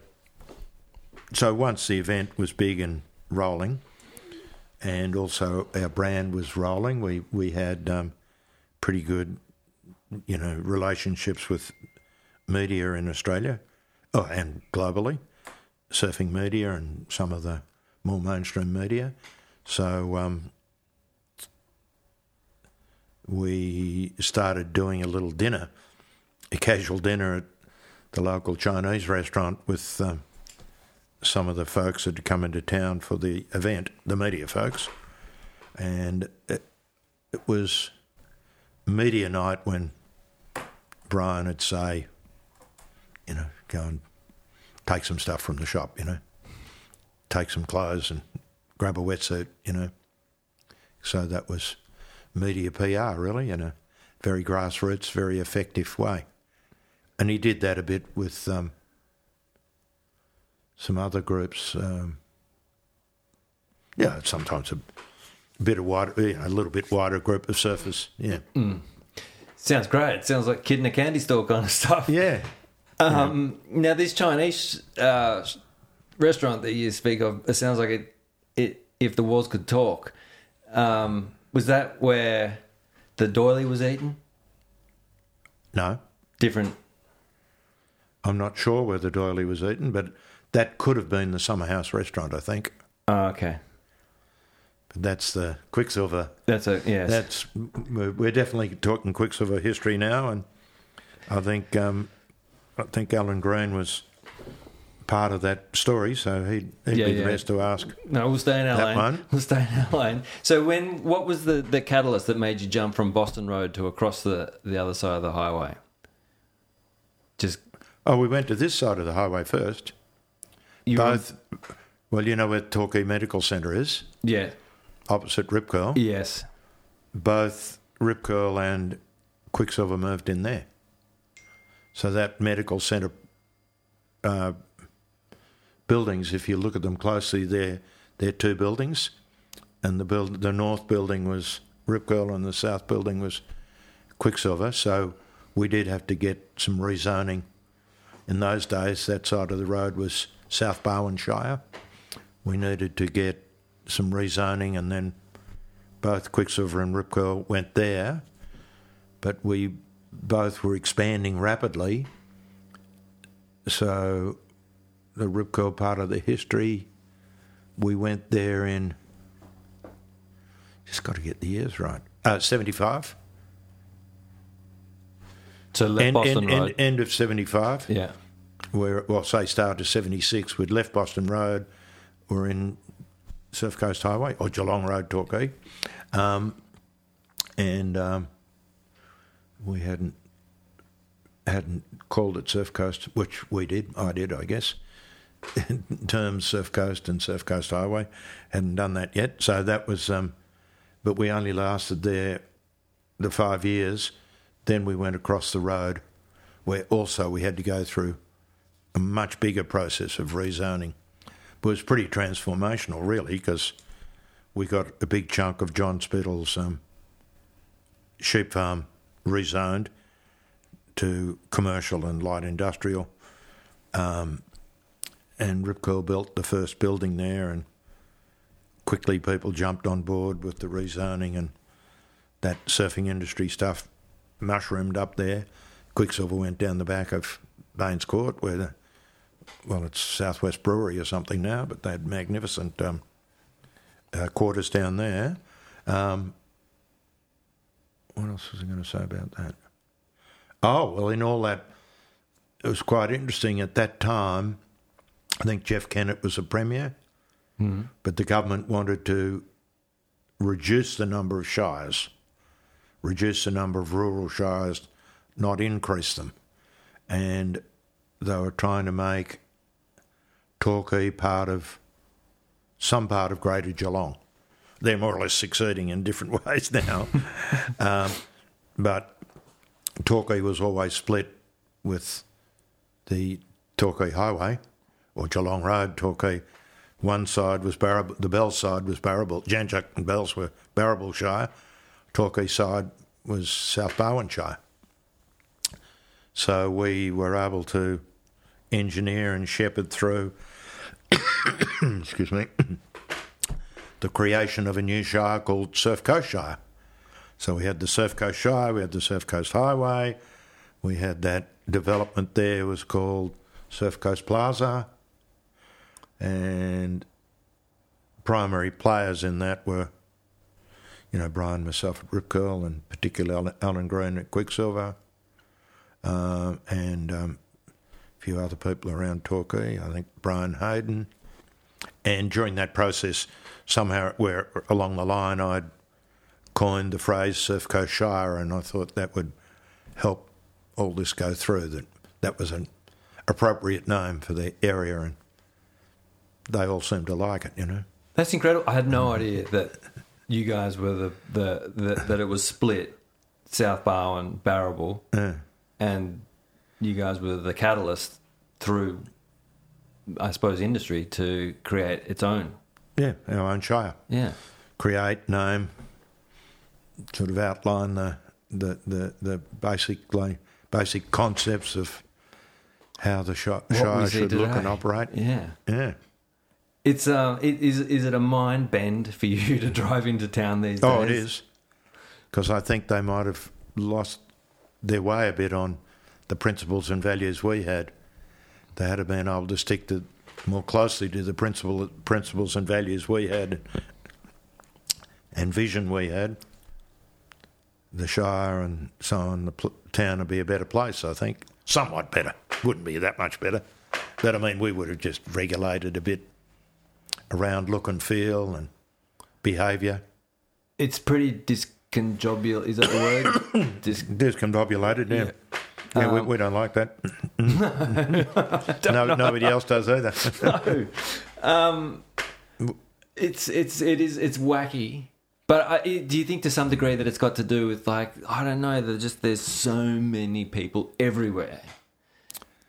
Speaker 4: So once the event was big and rolling, and also our brand was rolling, we we had um, pretty good, you know, relationships with media in Australia, oh, and globally, surfing media and some of the more mainstream media. So um, we started doing a little dinner, a casual dinner at the local Chinese restaurant with um, some of the folks that had come into town for the event, the media folks. And it, it was media night when Brian would say, you know, go and take some stuff from the shop, you know, take some clothes and grab a wetsuit, you know. So that was media PR, really, in a very grassroots, very effective way. And he did that a bit with um, some other groups. Um, yeah, sometimes a bit of wider, you know, a little bit wider group of surfers. Yeah,
Speaker 6: Sounds great. Sounds like kid in a candy store kind of stuff.
Speaker 4: yeah.
Speaker 6: Um, Now, this Chinese uh, restaurant that you speak of, it sounds like it. It if the walls could talk, um, was that where the doily was eaten?
Speaker 4: No,
Speaker 6: Different.
Speaker 4: I'm not sure where the doily was eaten, but that could have been the Summer House restaurant, I think.
Speaker 6: Oh, okay,
Speaker 4: But that's the Quiksilver.
Speaker 6: that's a yes.
Speaker 4: That's we're definitely talking Quiksilver history now, and I think um, I think Alan Green was part of that story, so he'd, he'd
Speaker 6: Yeah,
Speaker 4: be the best to ask.
Speaker 6: no, we'll stay in our
Speaker 4: That
Speaker 6: lane.
Speaker 4: one?
Speaker 6: We'll stay in our lane. So, when what was the, the catalyst that made you jump from Boston Road to across the the other side of the highway? Just
Speaker 4: Oh, we went to this side of the highway first.
Speaker 6: you
Speaker 4: Both, well, you know where Torquay Medical Centre is,
Speaker 6: yeah,
Speaker 4: opposite Rip Curl.
Speaker 6: yes,
Speaker 4: Both Rip Curl and Quiksilver moved in there. So that medical centre uh, buildings, if you look at them closely, they're, they're two buildings. And the, build, the north building was Rip Curl and the south building was Quiksilver. So we did have to get some rezoning. In those days, that side of the road was South Barwon Shire. We needed to get some rezoning, and then both Quiksilver and Rip Curl went there. But we both were expanding rapidly. So the Rip Curl part of the history, we went there in, just got to get the years right, uh, 75.
Speaker 6: So left
Speaker 4: end,
Speaker 6: Boston Road.
Speaker 4: end, end of 75.
Speaker 6: yeah.
Speaker 4: where well say start of seventy six we'd left Boston Road, we're in Surf Coast Highway or Geelong Road Torquay. Um, and um, we hadn't hadn't called it Surf Coast, which we did, I did, I guess. In terms Surf Coast and Surf Coast Highway. Hadn't done that yet. So that was um, but we only lasted there the five years. Then we went across the road where also we had to go through a much bigger process of rezoning. It was pretty transformational, really, because we got a big chunk of John Spittle's um, sheep farm rezoned to commercial and light industrial. Um, and Rip Curl built the first building there, and quickly people jumped on board with the rezoning, and that surfing industry stuff mushroomed up there. Quiksilver went down the back of Baines Court, where the, well, it's Southwest Brewery or something now, but they had magnificent um, uh, quarters down there. Um, what else was I going to say about that? Oh, well, in all that, it was quite interesting at that time. I think Jeff Kennett was a premier, but the government wanted to reduce the number of shires, reduce the number of rural shires, not increase them. And they were trying to make Torquay part of some part of Greater Geelong. They're more or less succeeding in different ways now. um, but Torquay was always split with the Torquay Highway or Geelong Road. Torquay, one side was Barrab- the Bell side was Barrabool. Janjuk and Bells were Barrabool Shire. Torquay side was South Barwon Shire. So we were able to engineer and shepherd through, excuse me, the creation of a new shire called Surf Coast Shire. So we had the Surf Coast Shire, we had the Surf Coast Highway, we had that development there was called Surf Coast Plaza, and primary players in that were, you know, Brian, myself at Rip Curl, and particularly Alan Green at Quiksilver, uh, and um, a few other people around Torquay. I think Brian Hayden. And during that process, somehow, where along the line, I'd coined the phrase Surf Coast Shire, and I thought that would help all this go through. That that was an appropriate name for the area, and they all seemed to like it. You know.
Speaker 6: That's incredible. I had no idea that you guys were the, the, the that it was split South Barwon, Barrabool,
Speaker 4: Yeah.
Speaker 6: and you guys were the catalyst through, I suppose, industry to create its own.
Speaker 4: Yeah, our own shire.
Speaker 6: Yeah.
Speaker 4: Create, name, sort of outline the the the, the basically basic concepts of how the shire
Speaker 6: see
Speaker 4: should look and operate.
Speaker 6: Yeah.
Speaker 4: Yeah.
Speaker 6: It's um, it, is is it a mind bend for you to drive into town these days?
Speaker 4: Oh, it is. Because I think they might have lost their way a bit on the principles and values we had. They had been able to stick to more closely to the principle, principles and values we had and vision we had. The Shire and so on, the pl- town would be a better place, I think. Somewhat better. Wouldn't be that much better. But I mean, we would have just regulated a bit around look and feel and behaviour.
Speaker 6: It's pretty disconjobul. Is that the word? Dis-
Speaker 4: Discombobulated, yeah. Yeah, we,
Speaker 6: Um,
Speaker 4: we don't like that. no, nobody else does either.
Speaker 6: no. Um, it's it's it is it's wacky. But I, do you think to some degree that it's got to do with like I don't know that just there's so many people everywhere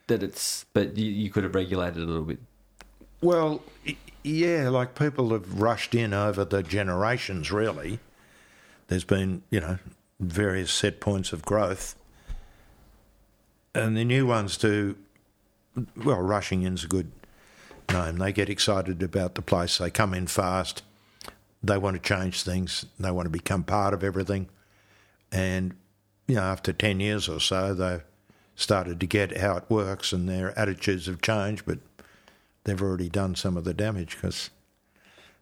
Speaker 6: that it's but you, you could have regulated a little bit.
Speaker 4: well, y- yeah, like people have rushed in over the generations, really. There's been, you know, various set points of growth. And the new ones do, well, rushing in's a good name. They get excited about the place, they come in fast, they want to change things, they want to become part of everything. And, you know, after 10 years or so, they've started to get how it works and their attitudes have changed, but they've already done some of the damage because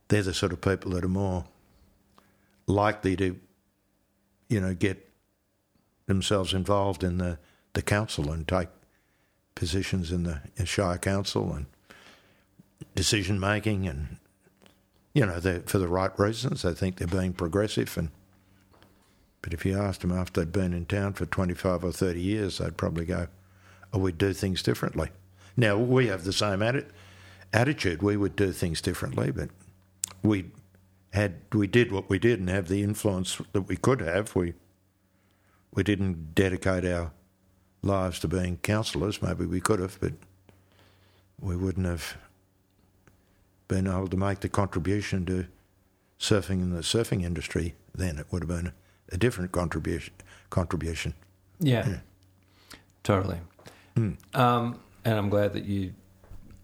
Speaker 4: they're the sort of people that are more likely to, you know, get themselves involved in the the council and take positions in the in Shire Council and decision making and you know for the right reasons. They think they're being progressive and. But if you asked them after they'd been in town for 25 or 30 years, they'd probably go, oh, we'd do things differently. Now, we have the same atti- attitude. We would do things differently, but we had we did what we did and have the influence that we could have. We we didn't dedicate our lives to being counsellors. Maybe we could have, but we wouldn't have been able to make the contribution to surfing in the surfing industry. Then it would have been a different contribution. Contribution.
Speaker 6: Yeah, totally.
Speaker 4: Hmm.
Speaker 6: Um, and I'm glad that you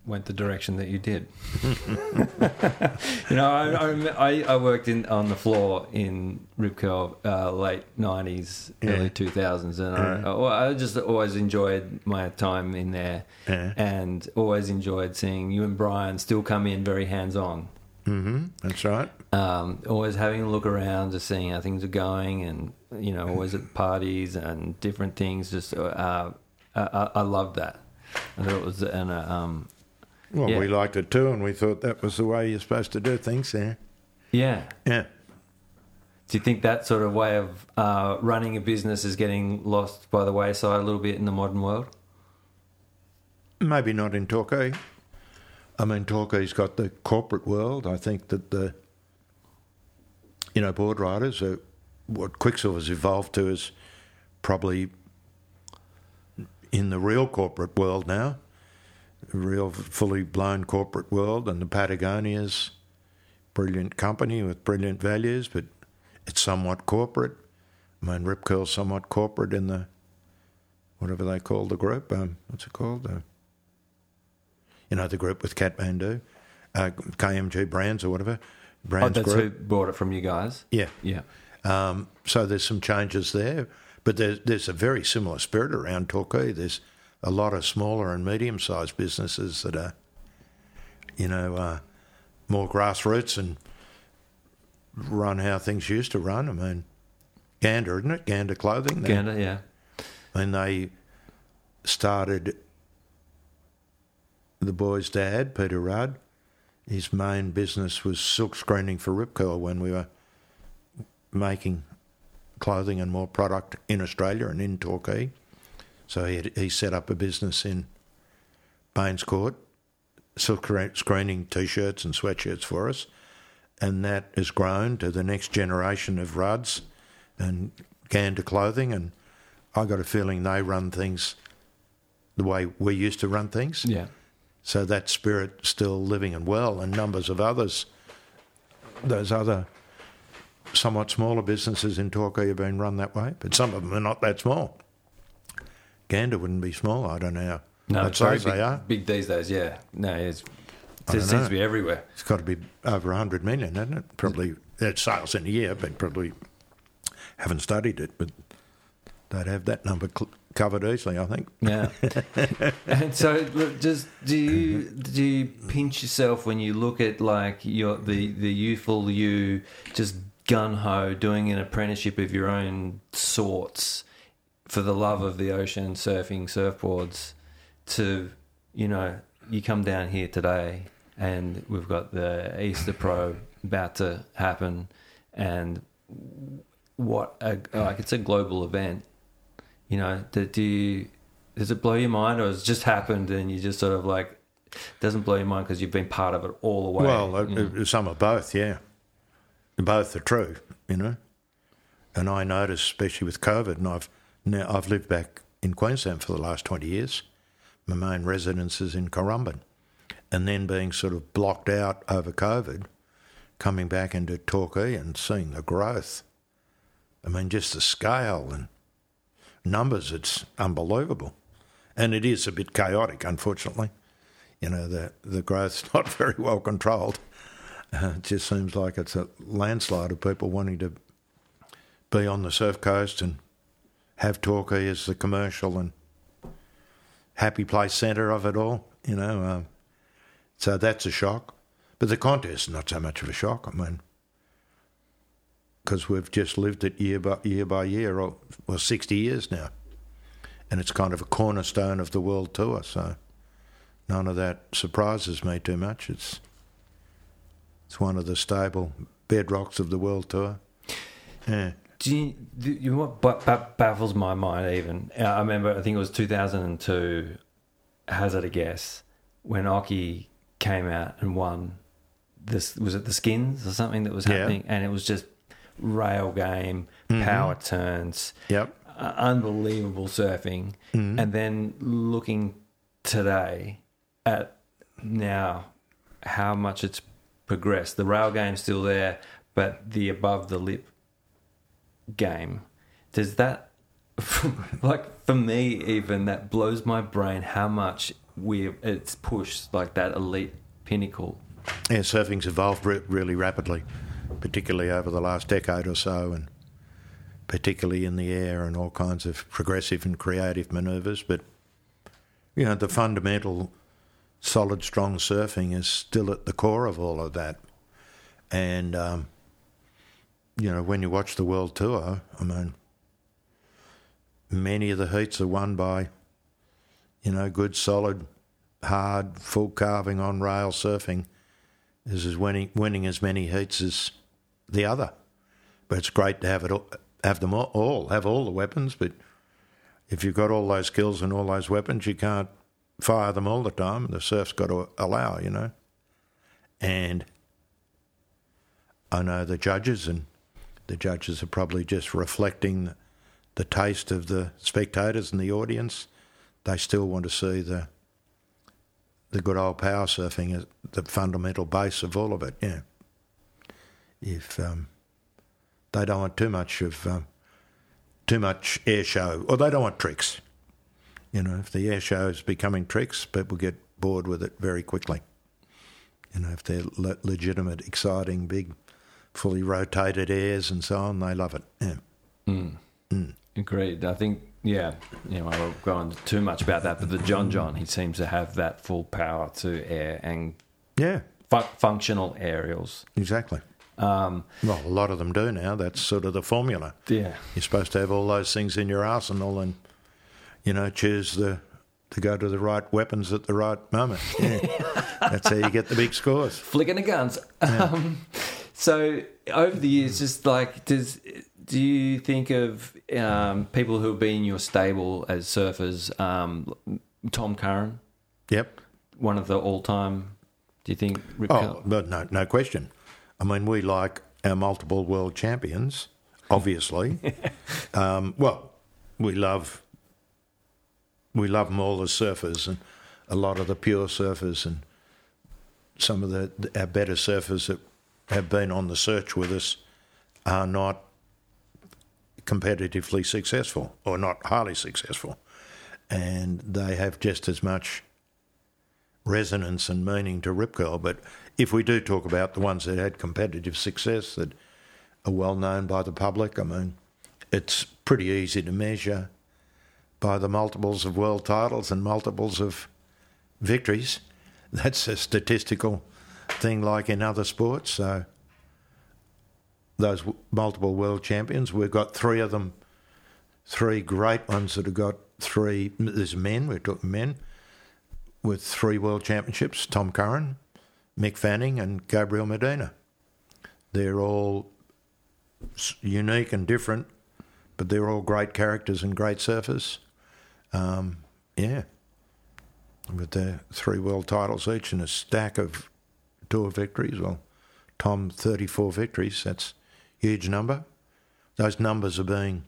Speaker 6: went the direction that you did. you know, I, I, I worked in on the floor in Rip Curl uh, late '90s, early 2000s, and I, I just always enjoyed my time in there,
Speaker 4: Yeah.
Speaker 6: and always enjoyed seeing you and Brian still come in very hands on.
Speaker 4: hmm That's right.
Speaker 6: Um, always having a look around, just seeing how things are going, and you know, always at parties and different things. Just uh, I, I, I loved that. I thought it was, and uh, um,
Speaker 4: Well,
Speaker 6: Yeah.
Speaker 4: we liked it too, and we thought that was the way you're supposed to do things. there.
Speaker 6: yeah.
Speaker 4: Yeah.
Speaker 6: Do you think that sort of way of uh, running a business is getting lost by the wayside a little bit in the modern world?
Speaker 4: Maybe not in Torquay. I mean, Torquay's got the corporate world. I think that the, you know, board riders are what Quiksilver's evolved to is probably in the real corporate world now, real fully blown corporate world, and the Patagonia's brilliant company with brilliant values, but it's somewhat corporate. I mean, Rip Curl's somewhat corporate in the whatever they call the group. Um, what's it called? Uh, you know, the group with Kathmandu, uh, KMD Brands or whatever. Brands Oh,
Speaker 6: that's
Speaker 4: Group.
Speaker 6: who bought it from you guys.
Speaker 4: Yeah.
Speaker 6: Yeah.
Speaker 4: Um, so there's some changes there, but there's, there's a very similar spirit around Torquay. There's a lot of smaller and medium-sized businesses that are, you know, uh, more grassroots and run how things used to run. I mean, Ghanda, isn't it? Ghanda Clothing. They-
Speaker 6: Ghanda, yeah.
Speaker 4: when they started the boy's dad, Peter Rudd, his main business was silk screening for Rip Curl when we were making clothing and more product in Australia and in Torquay. So he, had, he set up a business in Baines Court, silk screening t-shirts and sweatshirts for us. And that has grown to the next generation of Rudds and Ghanda clothing. And I got a feeling they run things the way we used to run things.
Speaker 6: Yeah.
Speaker 4: So that spirit still living and well, and numbers of others, those other somewhat smaller businesses in Torquay have been run that way, but some of them are not that small. Ghanda wouldn't be small, I don't know.
Speaker 6: No,
Speaker 4: I'd
Speaker 6: it's
Speaker 4: say
Speaker 6: big,
Speaker 4: they are.
Speaker 6: big these days. Yeah. No, it's, it seems
Speaker 4: know.
Speaker 6: to be everywhere.
Speaker 4: It's got to be over 100 million, hasn't it? Probably, that's sales in a year, but probably haven't studied it, but they'd have that number cl- covered easily, I think.
Speaker 6: Yeah. and so, look, just do you do you pinch yourself when you look at like your the the youthful you just gun ho doing an apprenticeship of your own sorts for the love of the ocean, surfing, surfboards, to you know you come down here today and we've got the Easter Pro about to happen, and what a, like it's a global event you know, do, do you, does it blow your mind or has it just happened and you just sort of like, doesn't blow your mind because you've been part of it all the way?
Speaker 4: Well,
Speaker 6: you know?
Speaker 4: uh, some are both, yeah. Both are true, you know. And I noticed, especially with COVID, and I've now I've lived back in Queensland for the last twenty years. My main residence is in Currumbin, and then being sort of blocked out over COVID, coming back into Torquay and seeing the growth. I mean, just the scale and numbers, it's unbelievable. And it is a bit chaotic, unfortunately. You know, the, the growth's not very well controlled. Uh, it just seems like it's a landslide of people wanting to be on the surf coast and have Torquay as the commercial and happy place centre of it all, you know. Um, so that's a shock. But the contest not so much of a shock. I mean, because we've just lived it year by year by year, or well, sixty years now, and it's kind of a cornerstone of the world tour. So none of that surprises me too much. It's it's one of the stable bedrocks of the world tour. Yeah.
Speaker 6: Do you, do you know what ba- ba- baffles my mind even? Uh, I remember, I think it was 2002, Hazard a Guess, when Occy came out and won. This was it the skins or something that was
Speaker 4: Yeah.
Speaker 6: happening, and it was just rail game, power turns,
Speaker 4: Yep.
Speaker 6: uh, unbelievable surfing, and then looking today at now how much it's progressed. The rail game's still there, but the above the lip game does that like for me even that blows my brain how much we it's pushed like that elite pinnacle
Speaker 4: Yeah, surfing's evolved re- really rapidly, particularly over the last decade or so, and particularly in the air and all kinds of progressive and creative manoeuvres. But, you know, the fundamental solid, strong surfing is still at the core of all of that. And, um, you know, when you watch the World Tour, I mean, many of the heats are won by, you know, good, solid, hard, full carving on rail surfing is as winning, winning as many heats as the other. But it's great to have it all, have them all, all, have all the weapons. But if you've got all those skills and all those weapons, you can't fire them all the time. The surf's got to allow, you know. And I know the judges, and the judges are probably just reflecting the taste of the spectators and the audience. They still want to see the the good old power surfing is the fundamental base of all of it. Yeah. If um, they don't want too much of um, too much air show, or they don't want tricks. You know, if the air show is becoming tricks, people get bored with it very quickly. You know, if they're le- legitimate, exciting, big, fully rotated airs and so on, they love it. Yeah.
Speaker 6: agreed i think yeah you know i won't go on too much about that but the john john he seems to have that full power to air and
Speaker 4: Yeah,
Speaker 6: fu- functional aerials
Speaker 4: exactly.
Speaker 6: um
Speaker 4: Well, a lot of them do now. That's sort of the formula.
Speaker 6: yeah
Speaker 4: You're supposed to have all those things in your arsenal and, you know, choose the to go to the right weapons at the right moment. Yeah. That's how you get the big scores.
Speaker 6: flicking the guns. Um, so over the years, just like does do you think of um, people who have been in your stable as surfers? Um, Tom Curren,
Speaker 4: Yep.
Speaker 6: one of the all-time. Do you think? Rip
Speaker 4: Oh, but no, no question. I mean, we like our multiple world champions, obviously. um, well, we love we love them all as surfers, and a lot of the pure surfers, and some of the our better surfers that have been on the search with us are not competitively successful or not highly successful, and they have just as much resonance and meaning to Rip Curl. But if we do talk about the ones that had competitive success that are well known by the public, I mean, it's pretty easy to measure by the multiples of world titles and multiples of victories. That's a statistical thing like in other sports. So those w- multiple world champions, we've got three of them, three great ones that have got three. There's men, we're talking men, with three world championships Tom Curren, Mick Fanning, and Gabriel Medina. They're all unique and different, but they're all great characters and great surfers. Um, yeah. With their three world titles each and a stack of tour victories. Well, Tom, 34 victories, that's a huge number. Those numbers are being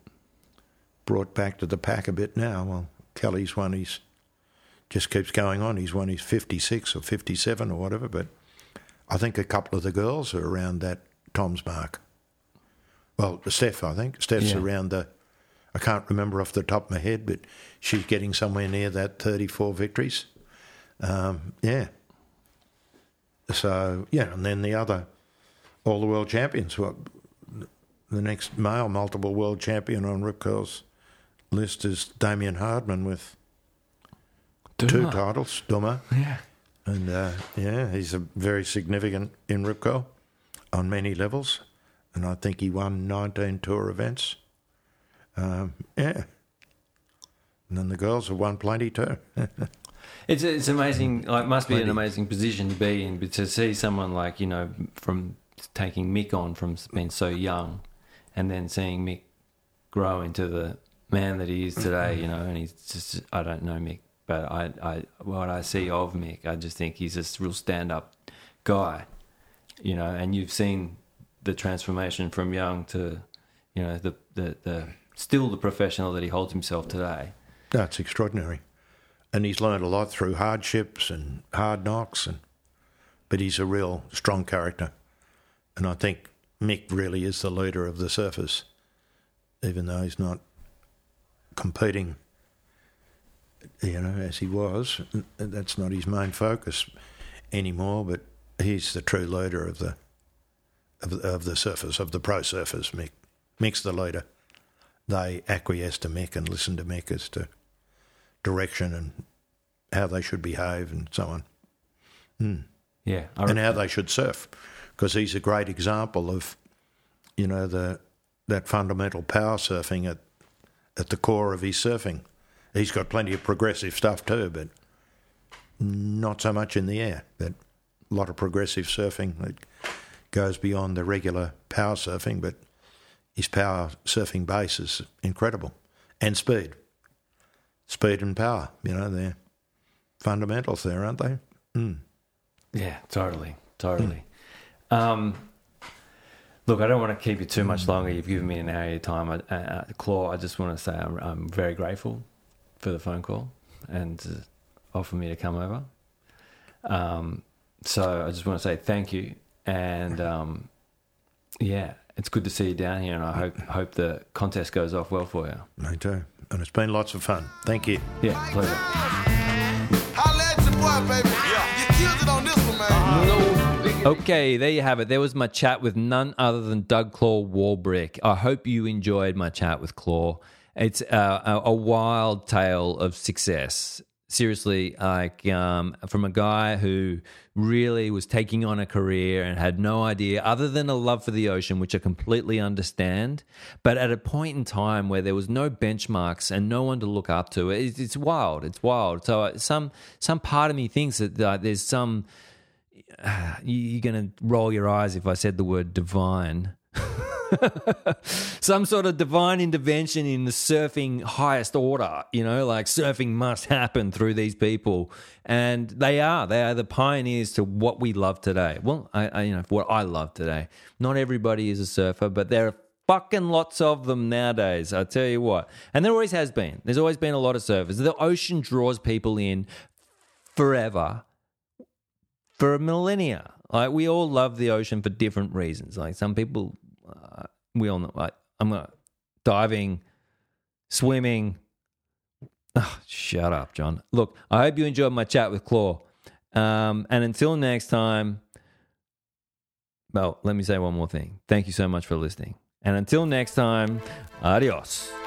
Speaker 4: brought back to the pack a bit now. Well, Kelly's won his just keeps going on. He's won his 56 or 57 or whatever, but I think a couple of the girls are around that Tom's mark. Well, Steph, I think. Steph's
Speaker 6: Yeah.
Speaker 4: around the, I can't remember off the top of my head, but she's getting somewhere near that 34 victories. Um, yeah. So, yeah, and then the other, all the world champions. Well, the next male multiple world champion on Rip Curl's list is Damien Hardman with two titles, Duma.
Speaker 6: Yeah.
Speaker 4: And uh, yeah, he's a very significant in Rip Curl on many levels. And I think he won 19 tour events. Um, yeah. And then the girls have won plenty too.
Speaker 10: It's it's amazing. Like, it must be an amazing position to be in, but to see someone like you know from taking Mick on from being so young, and then seeing Mick grow into the man that he is today. You know, and he's just I don't know Mick, but I I what I see of Mick, I just think he's this real stand up guy. You know, and you've seen the transformation from young to you know the the, the still the professional that he holds himself today.
Speaker 4: That's extraordinary. And he's learned a lot through hardships and hard knocks and but he's a real strong character. And I think Mick really is the leader of the surfers, even though he's not competing you know, as he was. That's not his main focus anymore, but he's the true leader of the of, of the surfers, of the pro surfers. Mick, Mick's the leader. They acquiesce to Mick and listen to Mick as to direction and how they should behave and so on, hmm.
Speaker 10: Yeah, I
Speaker 4: and how they should surf, because he's a great example of, you know, the that fundamental power surfing at at the core of his surfing. He's got plenty of progressive stuff too, but not so much in the air. But a lot of progressive surfing that goes beyond the regular power surfing, but his power surfing base is incredible. And speed. Speed and power, you know, they're fundamentals there, aren't they?
Speaker 10: Yeah, totally, totally. Um, look, I don't want to keep you too much longer. You've given me an hour of your time. I, uh, Claw, I just want to say I'm, I'm very grateful for the phone call and to offer me to come over. Um, so I just want to say thank you, and um, yeah, it's good to see you down here, and I hope hope the contest goes off well for you.
Speaker 4: Me too. And it's been lots of fun. Thank you.
Speaker 10: Yeah, pleasure.
Speaker 11: Holla at your boy, baby. You killed it on this one, man.
Speaker 6: Okay, there you have it. There was my chat with none other than Doug Claw Warbrick. I hope you enjoyed my chat with Claw. It's uh, a, a wild tale of success. Seriously, like um, from a guy who really was taking on a career and had no idea other than a love for the ocean, which I completely understand. But at a point in time where there was no benchmarks and no one to look up to, it's, it's wild. It's wild. So uh, some some part of me thinks that uh, there's some you- you're going to roll your eyes if I said the word divine. Some sort of divine intervention in the surfing highest order, you know, like surfing must happen through these people. And they are, they are the pioneers to what we love today. Well, I, I you know, what I love today. Not everybody is a surfer, but there are fucking lots of them nowadays. I tell you what. And there always has been. There's always been a lot of surfers. The ocean draws people in forever for a millennia. Like we all love the ocean for different reasons. Like some people, we all know. Like I'm not diving, swimming. Oh, shut up, John. Look, I hope you enjoyed my chat with Claw. Um, and until next time, well, let me say one more thing. Thank you so much for listening. And until next time, adios.